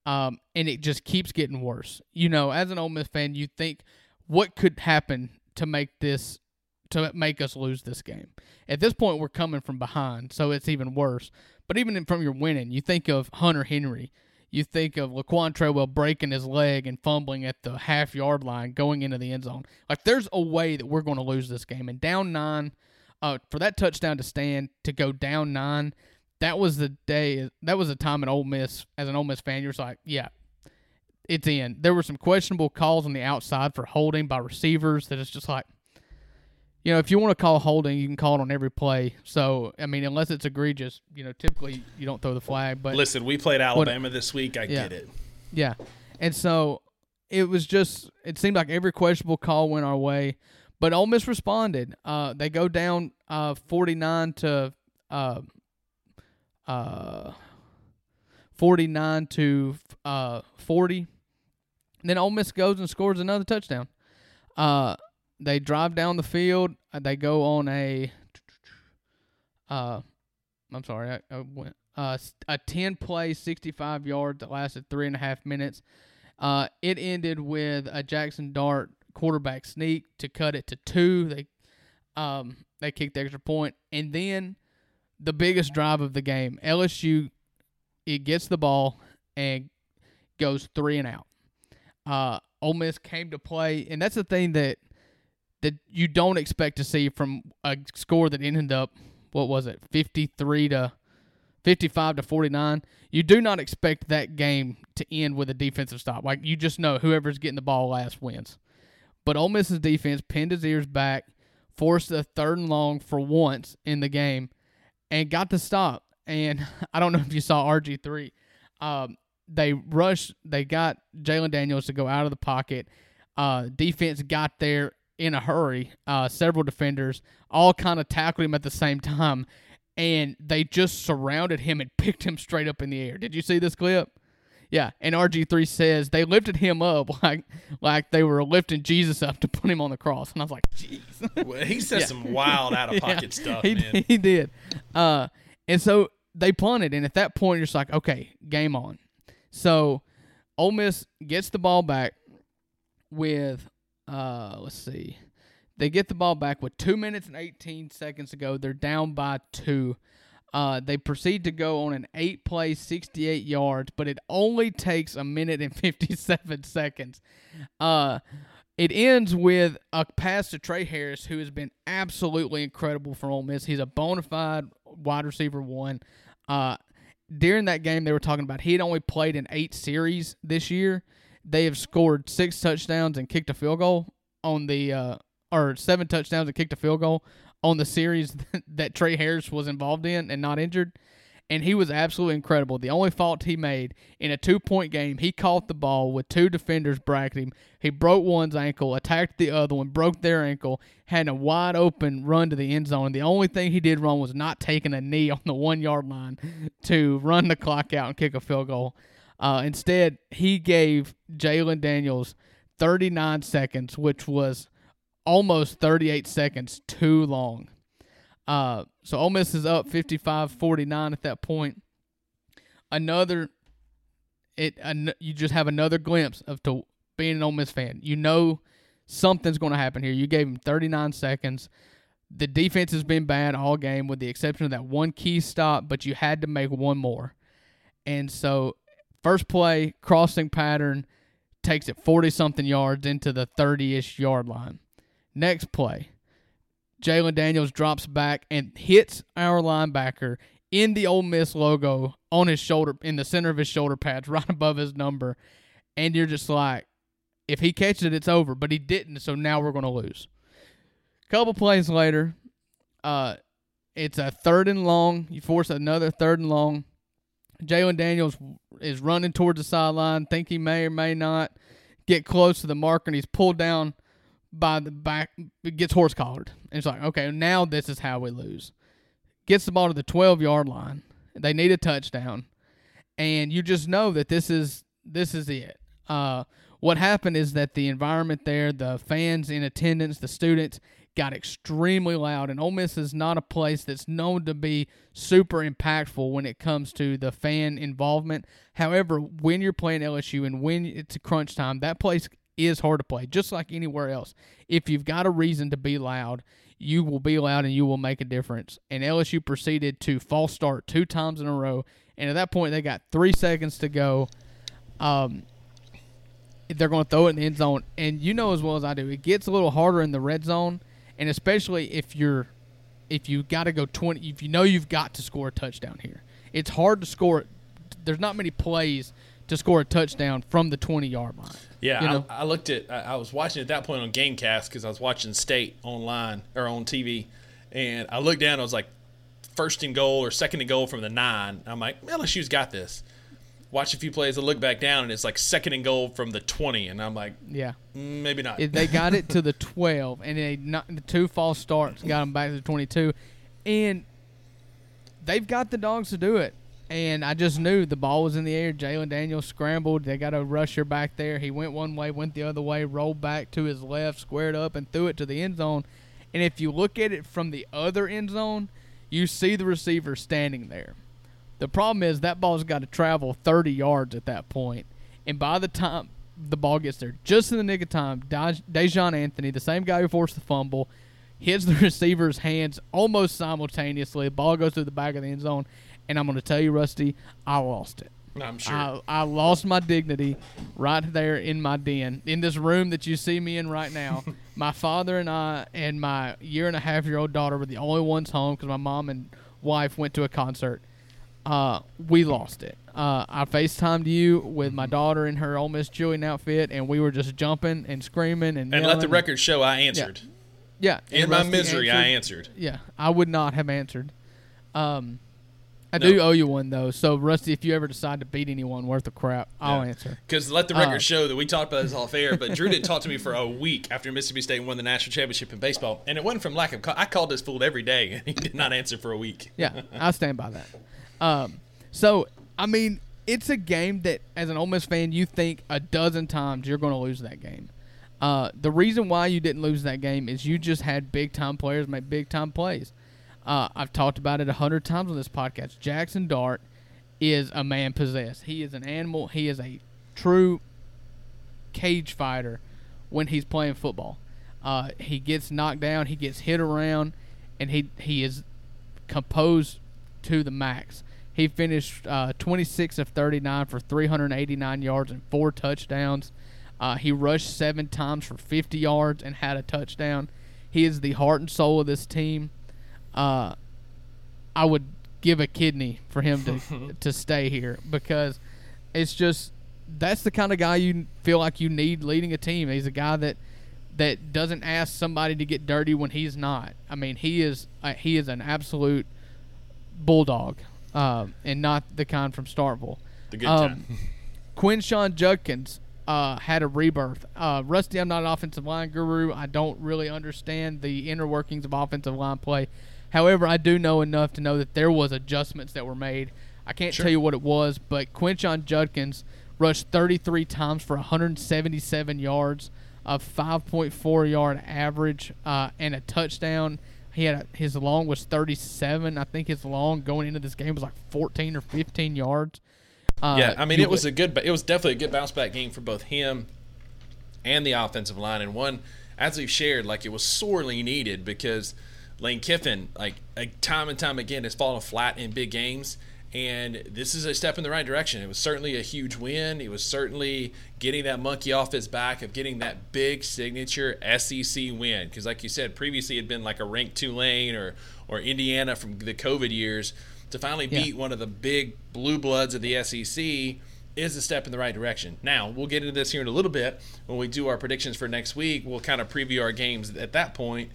Um, and it just keeps getting worse. You know, as an Ole Miss fan, you think what could happen to make this to make us lose this game. At this point, we're coming from behind, so it's even worse. But even from your winning, you think of Hunter Henry, you think of Laquon Treadwell breaking his leg and fumbling at the half yard line going into the end zone. Like there's a way that we're going to lose this game. And down nine, uh, for that touchdown to stand to go down nine, that was the day. That was a time in Ole Miss as an Ole Miss fan. You're just like, yeah, it's in. There were some questionable calls on the outside for holding by receivers. That it's just like, you know, if you want to call holding, you can call it on every play. So, I mean, unless it's egregious, you know, typically you don't throw the flag. But listen, we played Alabama what, this week. I yeah, get it. Yeah, and so it was just. It seemed like every questionable call went our way, but Ole Miss responded. Uh, they go down uh, forty nine to uh, uh, forty nine to uh, forty. And then Ole Miss goes and scores another touchdown. Uh, they drive down the field. Uh, they go on a, uh, I'm sorry, I, I went, uh, a 10 play, 65 yards that lasted three and a half minutes. Uh, it ended with a Jackson Dart quarterback sneak to cut it to two. They, um, they kicked the extra point, and then the biggest drive of the game, LSU, it gets the ball and goes three and out. Uh, Ole Miss came to play, and that's the thing that that you don't expect to see from a score that ended up what was it 53 to 55 to 49 you do not expect that game to end with a defensive stop. Like you just know whoever's getting the ball last wins. But Ole Miss's defense pinned his ears back forced a third and long for once in the game and got the stop. And I don't know if you saw RG3 um, they rushed they got Jalon Daniels to go out of the pocket. Uh, defense got there in a hurry. Uh, several defenders all kind of tackled him at the same time, and they just surrounded him and picked him straight up in the air. Did you see this clip? Yeah, and RG3 says they lifted him up like like they were lifting Jesus up to put him on the cross, and I was like, jeez. well, he said yeah. some wild out of pocket yeah, stuff, he, man. He did. Uh, and so they punted, and at that point, you're just like, okay, game on. So Ole Miss gets the ball back with uh, let's see. They get the ball back with two minutes and 18 seconds to go. They're down by two. Uh, they proceed to go on an eight play, 68 yards, but it only takes a minute and 57 seconds. Uh, it ends with a pass to Tre Harris, who has been absolutely incredible for Ole Miss. He's a bona fide wide receiver one. Uh, during that game, they were talking about he had only played in eight series this year, they have scored six touchdowns and kicked a field goal on the uh, or seven touchdowns and kicked a field goal on the series that Tre Harris was involved in and not injured. And he was absolutely incredible. The only fault he made in a two point game, he caught the ball with two defenders bracketing him. He broke one's ankle, attacked the other one, broke their ankle, had a wide open run to the end zone. The only thing he did wrong was not taking a knee on the one yard line to run the clock out and kick a field goal. Uh, instead, he gave Jalon Daniels 39 seconds, which was almost 38 seconds too long. Uh, so Ole Miss is up 55-49 at that point. Another, it an, you just have another glimpse of to being an Ole Miss fan. You know something's going to happen here. You gave him 39 seconds. The defense has been bad all game, with the exception of that one key stop, but you had to make one more. And so First play, crossing pattern, takes it 40 something yards into the 30 ish yard line. Next play, Jalen Daniels drops back and hits our linebacker in the Ole Miss logo on his shoulder, in the center of his shoulder pads, right above his number. And you're just like, if he catches it, it's over. But he didn't, so now we're going to lose. Couple plays later, uh, it's a third and long. You force another third and long. Jalon Daniels is running towards the sideline, think he may or may not get close to the marker, and he's pulled down by the back, gets horse collared. And it's like, okay, now this is how we lose. Gets the ball to the 12 yard line. They need a touchdown. And you just know that this is this is it. Uh, what happened is that the environment there, the fans in attendance, the students got extremely loud. And Ole Miss is not a place that's known to be super impactful when it comes to the fan involvement. However, when you're playing LSU and when it's a crunch time, that place is hard to play, just like anywhere else. If you've got a reason to be loud, you will be loud and you will make a difference. And LSU proceeded to false start two times in a row. And at that point, they got three seconds to go. Um, they're going to throw it in the end zone. And you know as well as I do, it gets a little harder in the red zone and especially if you're if you got to go 20 if you know you've got to score a touchdown here it's hard to score there's not many plays to score a touchdown from the 20 yard line Yeah, you know? I, I looked at. I, I was watching at that point on GameCast because I was watching State online or on TV, and I looked down. I was like, first and goal or second and goal from the nine. I'm like, LSU's got this. Watch a few plays. I look back down, and it's like second and goal from the 20, and I'm like, yeah mm, maybe not. They got it to the 12 and they not, the two false starts got them back to the 22 and they've got the dogs to do it and i just knew the ball was in the air jalen daniels scrambled they got a rusher back there he went one way went the other way rolled back to his left squared up and threw it to the end zone and if you look at it from the other end zone you see the receiver standing there the problem is that ball's got to travel 30 yards at that point, and by the time the ball gets there, just in the nick of time, Dej- Dejon Anthony, the same guy who forced the fumble, hits the receiver's hands almost simultaneously. The ball goes through the back of the end zone, and I'm going to tell you, Rusty, I lost it. I'm sure. I, I lost my dignity right there in my den, in this room that you see me in right now. my father and I and my year and a half year old daughter were the only ones home because my mom and wife went to a concert. Uh, we lost it. Uh, I FaceTimed you with Mm-hmm. my daughter in her Ole Miss Julian outfit, and we were just jumping and screaming and and let the record show I answered. Yeah, In and my misery, I answered. answered. Yeah, I would not have answered. Um, I No. do owe you one though. So Rusty, if you ever decide to beat anyone worth of crap, I'll Yeah. answer. Because let the record Uh. show that we talked about this off air, but Drew didn't talk to me for a week after Mississippi State won the national championship in baseball, and it wasn't from lack of. Call. I called this fool every day, and he did not answer for a week. Yeah, I stand by that. Um, so I mean, it's a game that, as an Ole Miss fan, you think a dozen times you're going to lose that game. Uh, the reason why you didn't lose that game is you just had big time players make big time plays. Uh, I've talked about it a hundred times on this podcast. Jackson Dart is a man possessed. He is an animal. He is a true cage fighter when he's playing football. Uh, he gets knocked down, he gets hit around, and he he is composed to the max. He finished uh, 26 of 39 for 389 yards and four touchdowns. Uh, he rushed seven times for 50 yards and had a touchdown. He is the heart and soul of this team. Uh, I would give a kidney for him to to stay here because it's just that's the kind of guy you feel like you need leading a team. He's a guy that that doesn't ask somebody to get dirty when he's not. I mean, he is uh, he is an absolute bulldog, um, and not the kind from Starkville. The good Um, time. Quinshawn Judkins uh, had a rebirth. Uh, Rusty, I'm not an offensive line guru. I don't really understand the inner workings of offensive line play. However, I do know enough to know that there was adjustments that were made. I can't Sure. tell you what it was, but Quinshawn Judkins rushed 33 times for 177 yards, a 5.4 yard average, uh, and a touchdown. He had a, his long was 37. I think his long going into this game was like 14 or 15 yards. Uh, yeah, I mean, it was a good, it was definitely a good bounce back game for both him and the offensive line. And one, as we've shared, like it was sorely needed because Lane Kiffin, like uh, time and time again, has fallen flat in big games. And this is a step in the right direction. It was certainly a huge win. It was certainly getting that monkey off his back of getting that big signature SEC win. Because, like you said, previously it had been like a ranked Tulane or or Indiana from the COVID years. To finally Yeah. beat one of the big blue bloods of the SEC is a step in the right direction. Now, we'll get into this here in a little bit when we do our predictions for next week. We'll kind of preview our games at that point.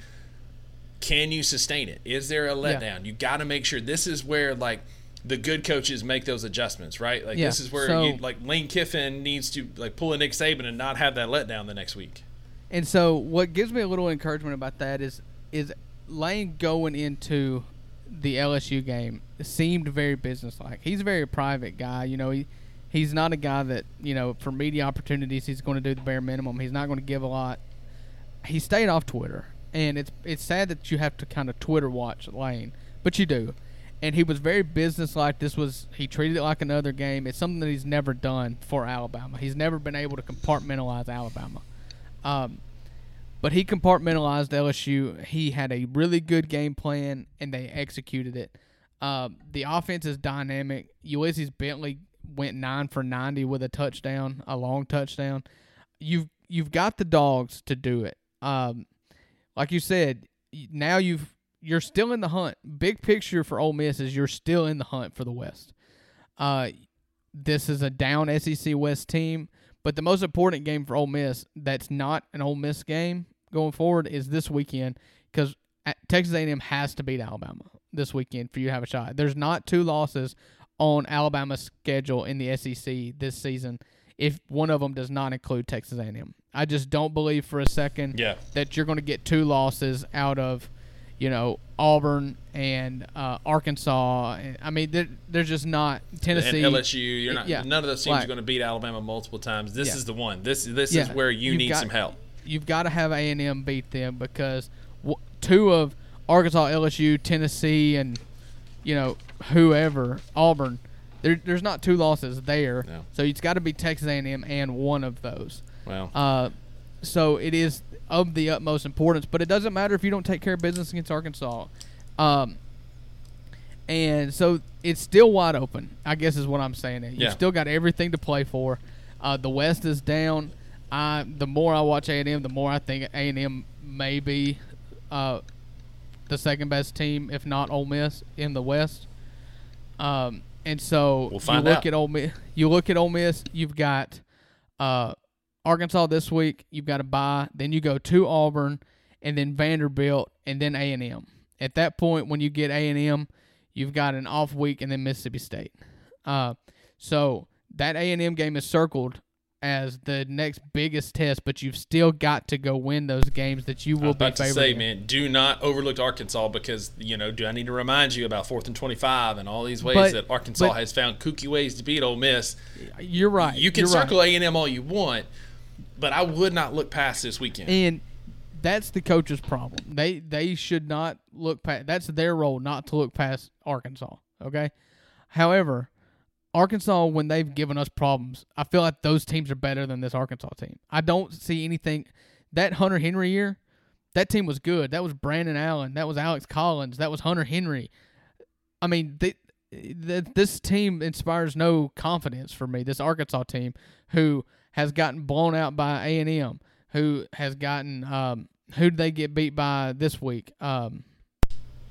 Can you sustain it? Is there a letdown? You got to make sure this is where like the good coaches make those adjustments, right? Like Yeah, this is where so- you like Lane Kiffin needs to like pull a Nick Saban and not have that letdown the next week. And so, what gives me a little encouragement about that is is Lane going into the LSU game seemed very businesslike. He's a very private guy. You know, he he's not a guy that you know for media opportunities he's going to do the bare minimum. He's not going to give a lot. He stayed off Twitter. and it's it's sad that you have to kind of Twitter watch Lane, but you do. And he was very businesslike. This was he treated it like another game. It's something that he's never done for Alabama. He's never been able to compartmentalize Alabama. Um, but he compartmentalized LSU. He had a really good game plan, and they executed it. Um, the offense is dynamic. Ulysses Bentley went nine for ninety with a touchdown, a long touchdown. You've you've got the dogs to do it. Um, like you said, now you've you're still in the hunt. Big picture for Ole Miss is you're still in the hunt for the West. Uh, this is a down SEC West team, but the most important game for Ole Miss that's not an Ole Miss game going forward is this weekend because Texas A&M has to beat Alabama this weekend for you to have a shot. There's not two losses on Alabama's schedule in the SEC this season if one of them does not include Texas A&M. I just don't believe for a second Yeah. that you're going to get two losses out of, you know, Auburn and uh, Arkansas. I mean, they're, they're just not Tennessee. And LSU, you're not. Yeah. None of those teams Like- are going to beat Alabama multiple times. This Yeah. is the one. This this Yeah. is where you You've need got- some help. You've got to have A and M beat them because w- two of Arkansas, LSU, Tennessee, and you know whoever Auburn. There, there's not two losses there, No. so it's got to be Texas A&M and one of those. Well, Uh, so it is of the utmost importance, but it doesn't matter if you don't take care of business against Arkansas. Um, and so it's still wide open. I guess is what I'm saying. You've Yeah. still got everything to play for. Uh, the West is down. I the more I watch A and M, the more I think A and M may be uh, the second best team, if not Ole Miss, in the West. Um, and so We'll you look out. at Ole Miss. You look at Ole Miss. You've got uh, Arkansas this week. You've got to buy. Then you go to Auburn, and then Vanderbilt, and then A and M. At that point, when you get A and M, you've got an off week, and then Mississippi State. Uh, so that A and M game is circled as the next biggest test, but you've still got to go win those games that you I will was be about to favored. say, in. man, do not overlook Arkansas because you know. Do I need to remind you about fourth and twenty-five and all these ways But- that Arkansas but- has found kooky ways to beat Ole Miss? You're right. You can right. circle A and M all you want, but I would not look past this weekend. And that's the coach's problem. They they should not look past. That's their role, not to look past Arkansas. Okay. However, Arkansas, when they've given us problems, I feel like those teams are better than this Arkansas team. I don't see anything. That Hunter Henry year, that team was good. That was Brandon Allen. That was Alex Collins. That was Hunter Henry. I mean, they, th this team inspires no confidence for me. This Arkansas team, who has gotten blown out by A and M, who has gotten um, who did they get beat by this week? Um,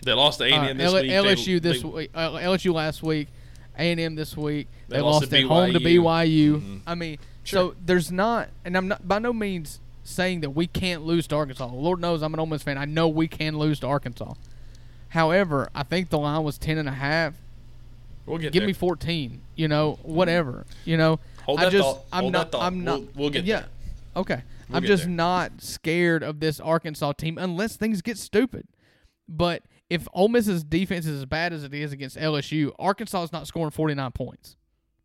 they lost to A and uh, M this L- week. LSU They- this they- week. Uh, LSU last week. A and M this week. They They, lost lost, to at home to BYU. BYU. Mhm. I mean, Sure. so there's not, and I'm not by no means saying that we can't lose to Arkansas. Lord knows I'm an Ole Miss fan. I know we can lose to Arkansas. However, I think the line was ten and a half. We'll get Give there. me 14. You know, whatever. You know, Hold I that just thought. I'm Hold not that thought. I'm not We'll- we'll get yeah. there. Okay. We'll I'm just there. not scared of this Arkansas team unless things get stupid. But if Ole Miss's defense is as bad as it is against LSU, Arkansas is not scoring 49 points.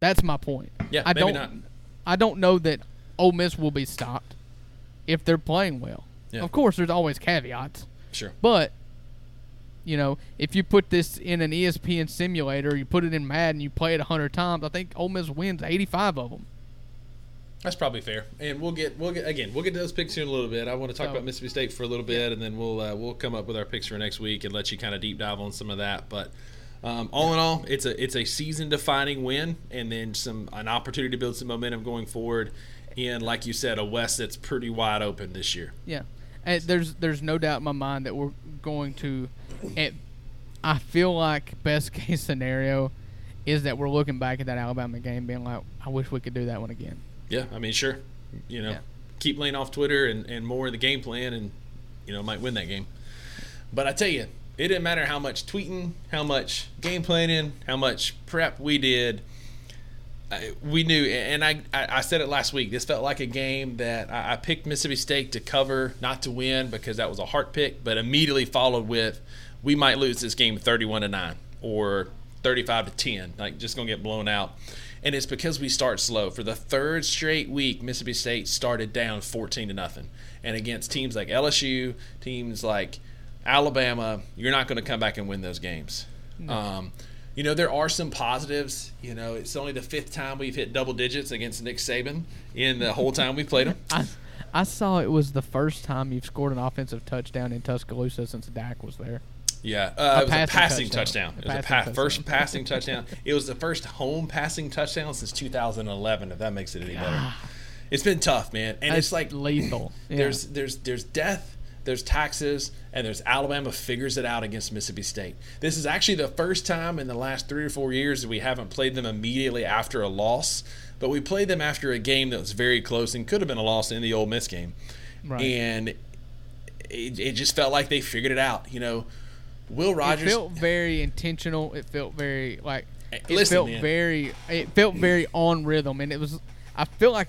That's my point. Yeah, I don't not. I don't know that Ole Miss will be stopped if they're playing well. Yeah. Of course, there's always caveats. Sure. But you know, if you put this in an ESPN simulator, you put it in Madden, you play it hundred times, I think Ole Miss wins eighty-five of them. That's probably fair, and we'll get we'll get again we'll get to those picks here in a little bit. I want to talk So- about Mississippi State for a little bit, and then we'll uh, we'll come up with our picks for next week and let you kind of deep dive on some of that. But um, all in all, it's a it's a season defining win, and then some an opportunity to build some momentum going forward. And like you said, a West that's pretty wide open this year. Yeah, and there's there's no doubt in my mind that we're going to. It, I feel like best case scenario is that we're looking back at that Alabama game, being like, I wish we could do that one again. Yeah, I mean, sure, you know, Yeah. keep laying off Twitter and, and more of the game plan, and you know, might win that game. But I tell you, it didn't matter how much tweeting, how much game planning, how much prep we did. We knew, and I, I said it last week. This felt like a game that I, picked Mississippi State to cover, not to win, because that was a heart pick. But immediately followed with, we might lose this game thirty-one to nine or thirty-five to ten, like just gonna get blown out. and it's because we start slow. For the third straight week, Mississippi State started down 14 to nothing, and against teams like LSU, teams like Alabama, you're not going to come back and win those games. No. Um, you know, there are some positives. You know, it's only the fifth time we've hit double digits against Nick Saban in the whole time we've played him. I, I saw it was the first time you've scored an offensive touchdown in Tuscaloosa since Dak was there. Yeah, uh, it was a passing touchdown. touchdown. It was a pa- touchdown. first passing touchdown. It was the first home passing touchdown since 2011. If that makes it any better, it's been tough, man. And That's it's like lethal. Yeah. There's there's there's death, there's taxes, and there's Alabama figures it out against Mississippi State. This is actually the first time in the last three or four years that we haven't played them immediately after a loss, but we played them after a game that was very close and could have been a loss in the Ole Miss game, right. and it, it just felt like they figured it out. You know Will Rogers it felt very intentional. It felt very like it Listen, felt man. very it felt very on rhythm, and it was. I feel like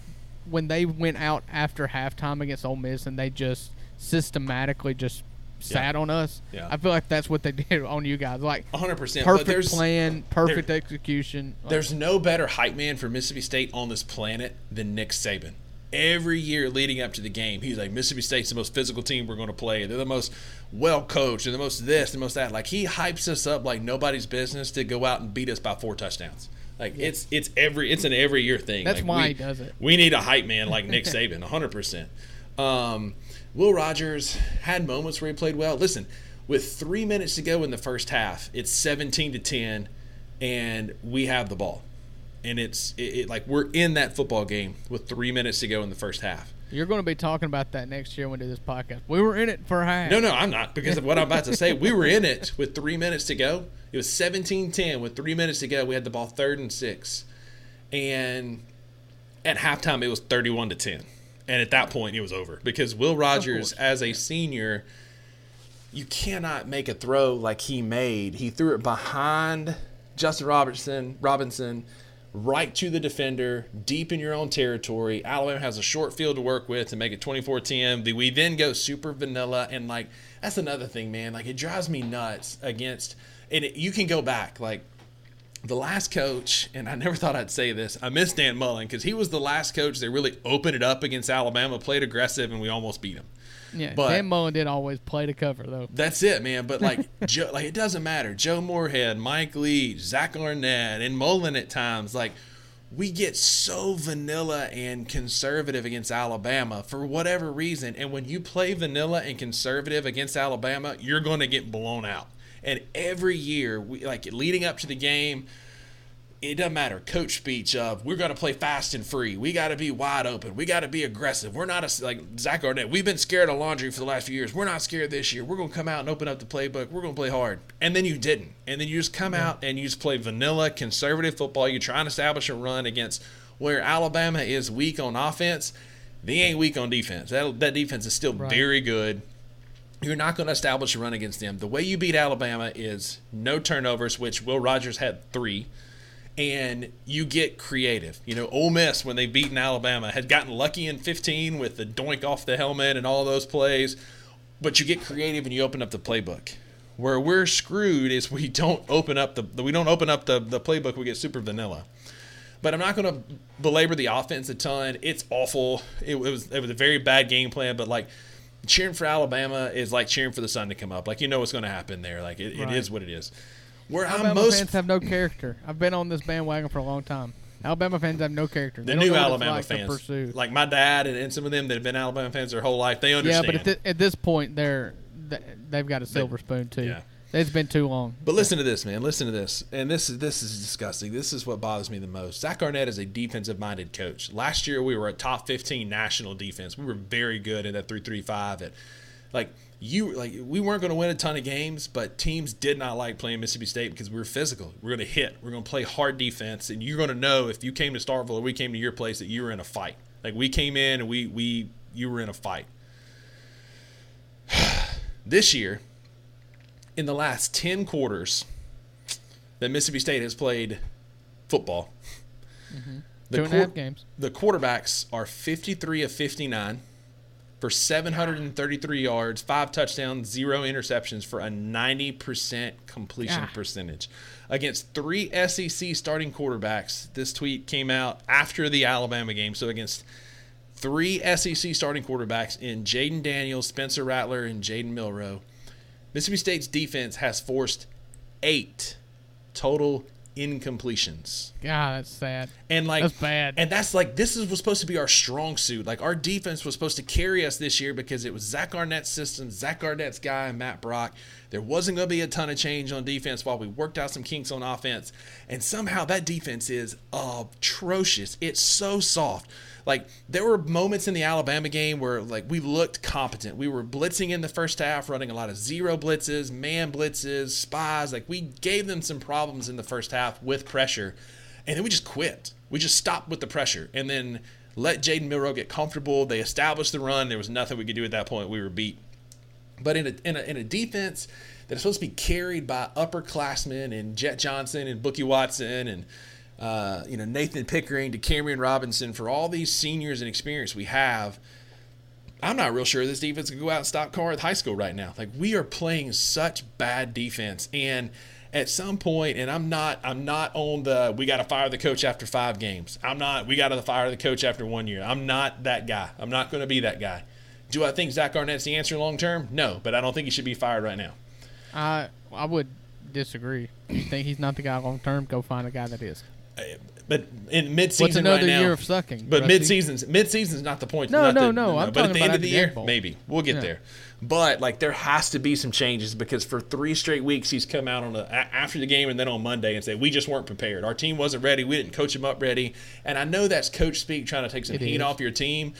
when they went out after halftime against Ole Miss and they just systematically just sat yeah. on us. Yeah. I feel like that's what they did on you guys. Like 100. percent Perfect plan, perfect there, execution. There's no better hype man for Mississippi State on this planet than Nick Saban every year leading up to the game, he's like, Mississippi State's the most physical team we're going to play. They're the most well coached. They're the most this, the most that. Like he hypes us up like nobody's business to go out and beat us by four touchdowns. Like yeah. it's it's every it's an every year thing. That's like why we, he does it. We need a hype man like Nick Saban, 100. percent um, Will Rogers had moments where he played well. Listen, with three minutes to go in the first half, it's 17 to 10, and we have the ball and it's it, it, like we're in that football game with three minutes to go in the first half. You're going to be talking about that next year when we do this podcast. We were in it for a half. No, no, I'm not because of what I'm about to say. We were in it with three minutes to go. It was 17-10 with three minutes to go. We had the ball third and six, and at halftime it was 31 to 10. And at that point it was over because Will Rogers, as a senior, you cannot make a throw like he made. He threw it behind Justin Robertson. Robinson right to the defender, deep in your own territory. Alabama has a short field to work with to make it 24-10. We then go super vanilla and like that's another thing, man. Like it drives me nuts against and it, you can go back like the last coach, and I never thought I'd say this. I miss Dan Mullen because he was the last coach that really opened it up against Alabama, played aggressive, and we almost beat him. Yeah, but Dan Mullen did always play to cover though. That's it, man. But like Joe, like it doesn't matter. Joe Moorhead, Mike Leach, Zach Arnett, and Mullen at times, like we get so vanilla and conservative against Alabama for whatever reason. And when you play vanilla and conservative against Alabama, you're going to get blown out. And every year, we like leading up to the game, it doesn't matter. Coach speech of we're going to play fast and free. We got to be wide open. We got to be aggressive. We're not a, like Zach Arnett. We've been scared of laundry for the last few years. We're not scared this year. We're going to come out and open up the playbook. We're going to play hard. And then you didn't. And then you just come yeah. out and you just play vanilla conservative football. You try and establish a run against where Alabama is weak on offense. They ain't weak on defense. That, that defense is still right. very good. You're not going to establish a run against them. The way you beat Alabama is no turnovers, which Will Rogers had three and you get creative. You know, Ole Miss when they beaten Alabama had gotten lucky in 15 with the doink off the helmet and all those plays, but you get creative and you open up the playbook. Where we're screwed is we don't open up the we don't open up the the playbook. We get super vanilla. But I'm not going to belabor the offense a ton. It's awful. It, it was it was a very bad game plan. But like cheering for Alabama is like cheering for the sun to come up. Like you know what's going to happen there. Like it, right. it is what it is. Where Alabama I'm most fans have no character. I've been on this bandwagon for a long time. Alabama fans have no character. The new Alabama like fans, like my dad and, and, some of them that have been Alabama fans their whole life, they understand. Yeah, but at, at this point, they're they've got a silver spoon too. Yeah. It's been too long. But listen to this, man. Listen to this. And this is this is disgusting. This is what bothers me the most. Zach Arnett is a defensive minded coach. Last year we were a top 15 national defense. We were very good at that 335 at like you like we weren't going to win a ton of games, but teams did not like playing Mississippi State because we were physical. We're going to hit. We're going to play hard defense, and you're going to know if you came to Starkville or we came to your place that you were in a fight. Like we came in and we we you were in a fight. this year, in the last ten quarters, that Mississippi State has played football. Mm-hmm. The Two and a half games. The quarterbacks are 53 of 59 for 733 yards, five touchdowns, zero interceptions for a 90% completion Ah. percentage against three SEC starting quarterbacks. This tweet came out after the Alabama game, so against three SEC starting quarterbacks in Jaden Daniels, Spencer Rattler, and Jaden Milroe. Mississippi State's defense has forced eight total incompletions. God, that's sad. And like That's bad. And that's like this is was supposed to be our strong suit. Like our defense was supposed to carry us this year because it was Zach Arnett's system, Zach Arnett's guy, and Matt Brock. There wasn't going to be a ton of change on defense while we worked out some kinks on offense. And somehow that defense is atrocious. It's so soft. Like there were moments in the Alabama game where like we looked competent. We were blitzing in the first half, running a lot of zero blitzes, man blitzes, spies. Like we gave them some problems in the first half with pressure, and then we just quit. We just stopped with the pressure, and then let Jaden Milroe get comfortable. They established the run. There was nothing we could do at that point. We were beat. But in a, in a, in a defense that is supposed to be carried by upperclassmen and Jett Johnson and Bookie Watson and uh, you know Nathan Pickering to Cameron Robinson for all these seniors and experience we have, I'm not real sure this defense can go out and stop Carr at high school right now. Like we are playing such bad defense and at some point and I'm not I'm not on the we got to fire the coach after 5 games. I'm not we got to fire the coach after 1 year. I'm not that guy. I'm not going to be that guy. Do I think Zach Arnett's the answer long term? No, but I don't think he should be fired right now. I I would disagree. You think he's not the guy long term? Go find a guy that is. But in mid-season What's another right now, year of sucking? But Rusty? mid-season's mid-season's not the point. No, no, the- no, I'm But at the end of the year, Bowl. maybe we'll get Yeah. there. But like there has to be some changes because for three straight weeks he's come out on a, after the game and then on Monday and said we just weren't prepared. Our team wasn't ready. We didn't coach him up ready. And I know that's coach speak trying to take some It heat is. off your team.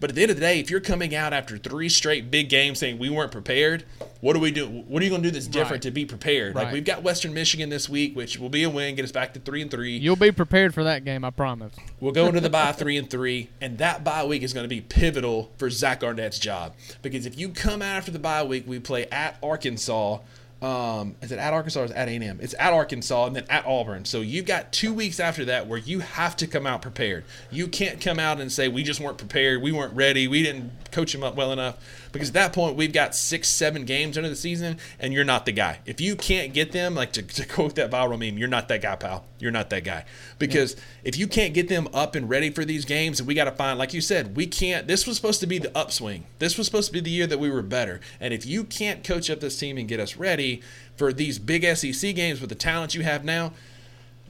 But at the end of the day, if you're coming out after three straight big games saying we weren't prepared, what do we do? What are you going to do that's different Right. to be prepared? Like we've got Western Michigan this week, which will be a win, get us back to three and three. You'll be prepared for that game, I promise. We'll go into the bye three and three, and that bye week is going to be pivotal for Zach Arnett's job because if you come out after the bye week, we play at Arkansas. Um, is it at Arkansas or is it at A&M? It's at Arkansas and then at Auburn. So you've got two weeks after that where you have to come out prepared. You can't come out and say we just weren't prepared, we weren't ready, we didn't coach them up well enough. Because at that point we've got six, seven games into the season, and you're not the guy. If you can't get them, like to, to quote that viral meme, you're not that guy, pal. You're not that guy. Because if you can't get them up and ready for these games, and we got to find, like you said, we can't. This was supposed to be the upswing. This was supposed to be the year that we were better. And if you can't coach up this team and get us ready for these big SEC games with the talent you have now,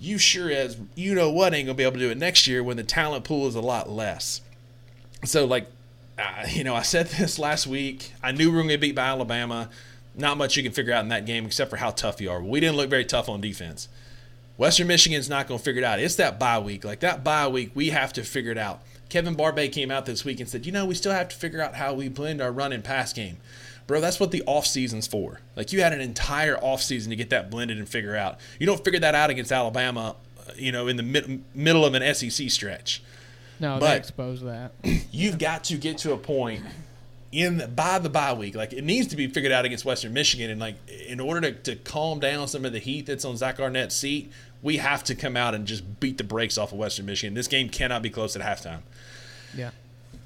you sure as you know what ain't gonna be able to do it next year when the talent pool is a lot less. So like, uh, you know, I said this last week. I knew we were gonna get beat by Alabama. Not much you can figure out in that game except for how tough you are. We didn't look very tough on defense. Western Michigan's not going to figure it out. It's that bye week. Like that bye week, we have to figure it out. Kevin Barbay came out this week and said, you know, we still have to figure out how we blend our run and pass game. Bro, that's what the off season's for. Like you had an entire off season to get that blended and figure out. You don't figure that out against Alabama, uh, you know, in the mid- middle of an SEC stretch. No, But- they expose that. You've got to get to a point in the, by the bye week. Like it needs to be figured out against Western Michigan, and like in order to, to calm down some of the heat that's on Zach Arnett's seat, we have to come out and just beat the brakes off of Western Michigan. This game cannot be close at halftime. Yeah.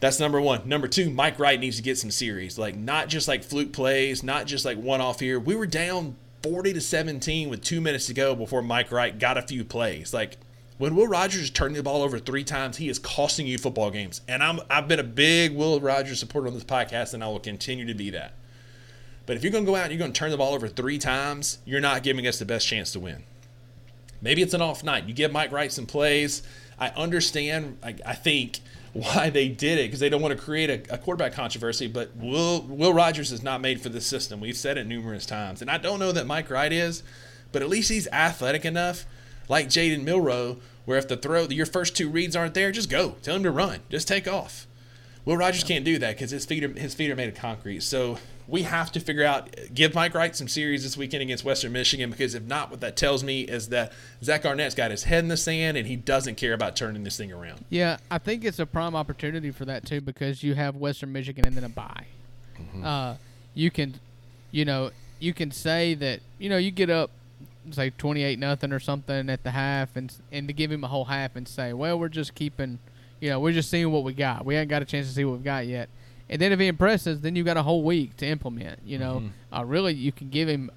That's number one. Number two, Mike Wright needs to get some series. Like not just like fluke plays, not just like one off here. We were down 40 to 17 with two minutes to go before Mike Wright got a few plays. Like when Will Rogers is turning the ball over three times, he is costing you football games. And I'm I've been a big Will Rogers supporter on this podcast, and I will continue to be that. But if you're going to go out and you're going to turn the ball over three times, you're not giving us the best chance to win. Maybe it's an off night. You give Mike Wright some plays. I understand. I, I think why they did it because they don't want to create a, a quarterback controversy. But Will Will Rogers is not made for this system. We've said it numerous times, and I don't know that Mike Wright is, but at least he's athletic enough, like Jaden Milroe, where if the throw your first two reads aren't there, just go. Tell him to run. Just take off. Will Rogers can't do that because his feet are his feet are made of concrete. So we have to figure out give Mike Wright some series this weekend against Western Michigan because if not, what that tells me is that Zach Arnett's got his head in the sand and he doesn't care about turning this thing around. Yeah, I think it's a prime opportunity for that too because you have Western Michigan and then a bye. Mm-hmm. Uh, you can, you know, you can say that you know you get up, say twenty eight nothing or something at the half, and and to give him a whole half and say, well, we're just keeping, you know, we're just seeing what we got. We ain't got a chance to see what we've got yet. And then if he impresses, then you've got a whole week to implement. You know, Mm-hmm. uh, really, you can give him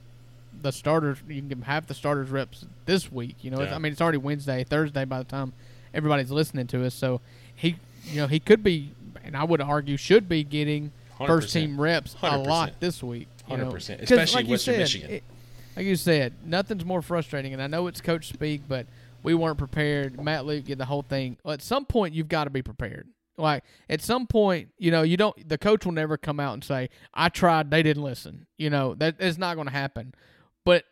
the starters. You can give him half the starters reps this week. You know, It's- Yeah. I mean, it's already Wednesday, Thursday by the time everybody's listening to us. So he, you know, he could be, and I would argue should be getting 100%. first team reps a 100%. lot this week. 100%, 'Cause especially like Western said, Michigan. it- like you said, nothing's more frustrating, and I know it's coach speak, but we weren't prepared. Matt Luke did the whole thing. At some point, you've got to be prepared. Like at some point, you know, you don't. The coach will never come out and say, "I tried, they didn't listen." You know, that is not going to happen. But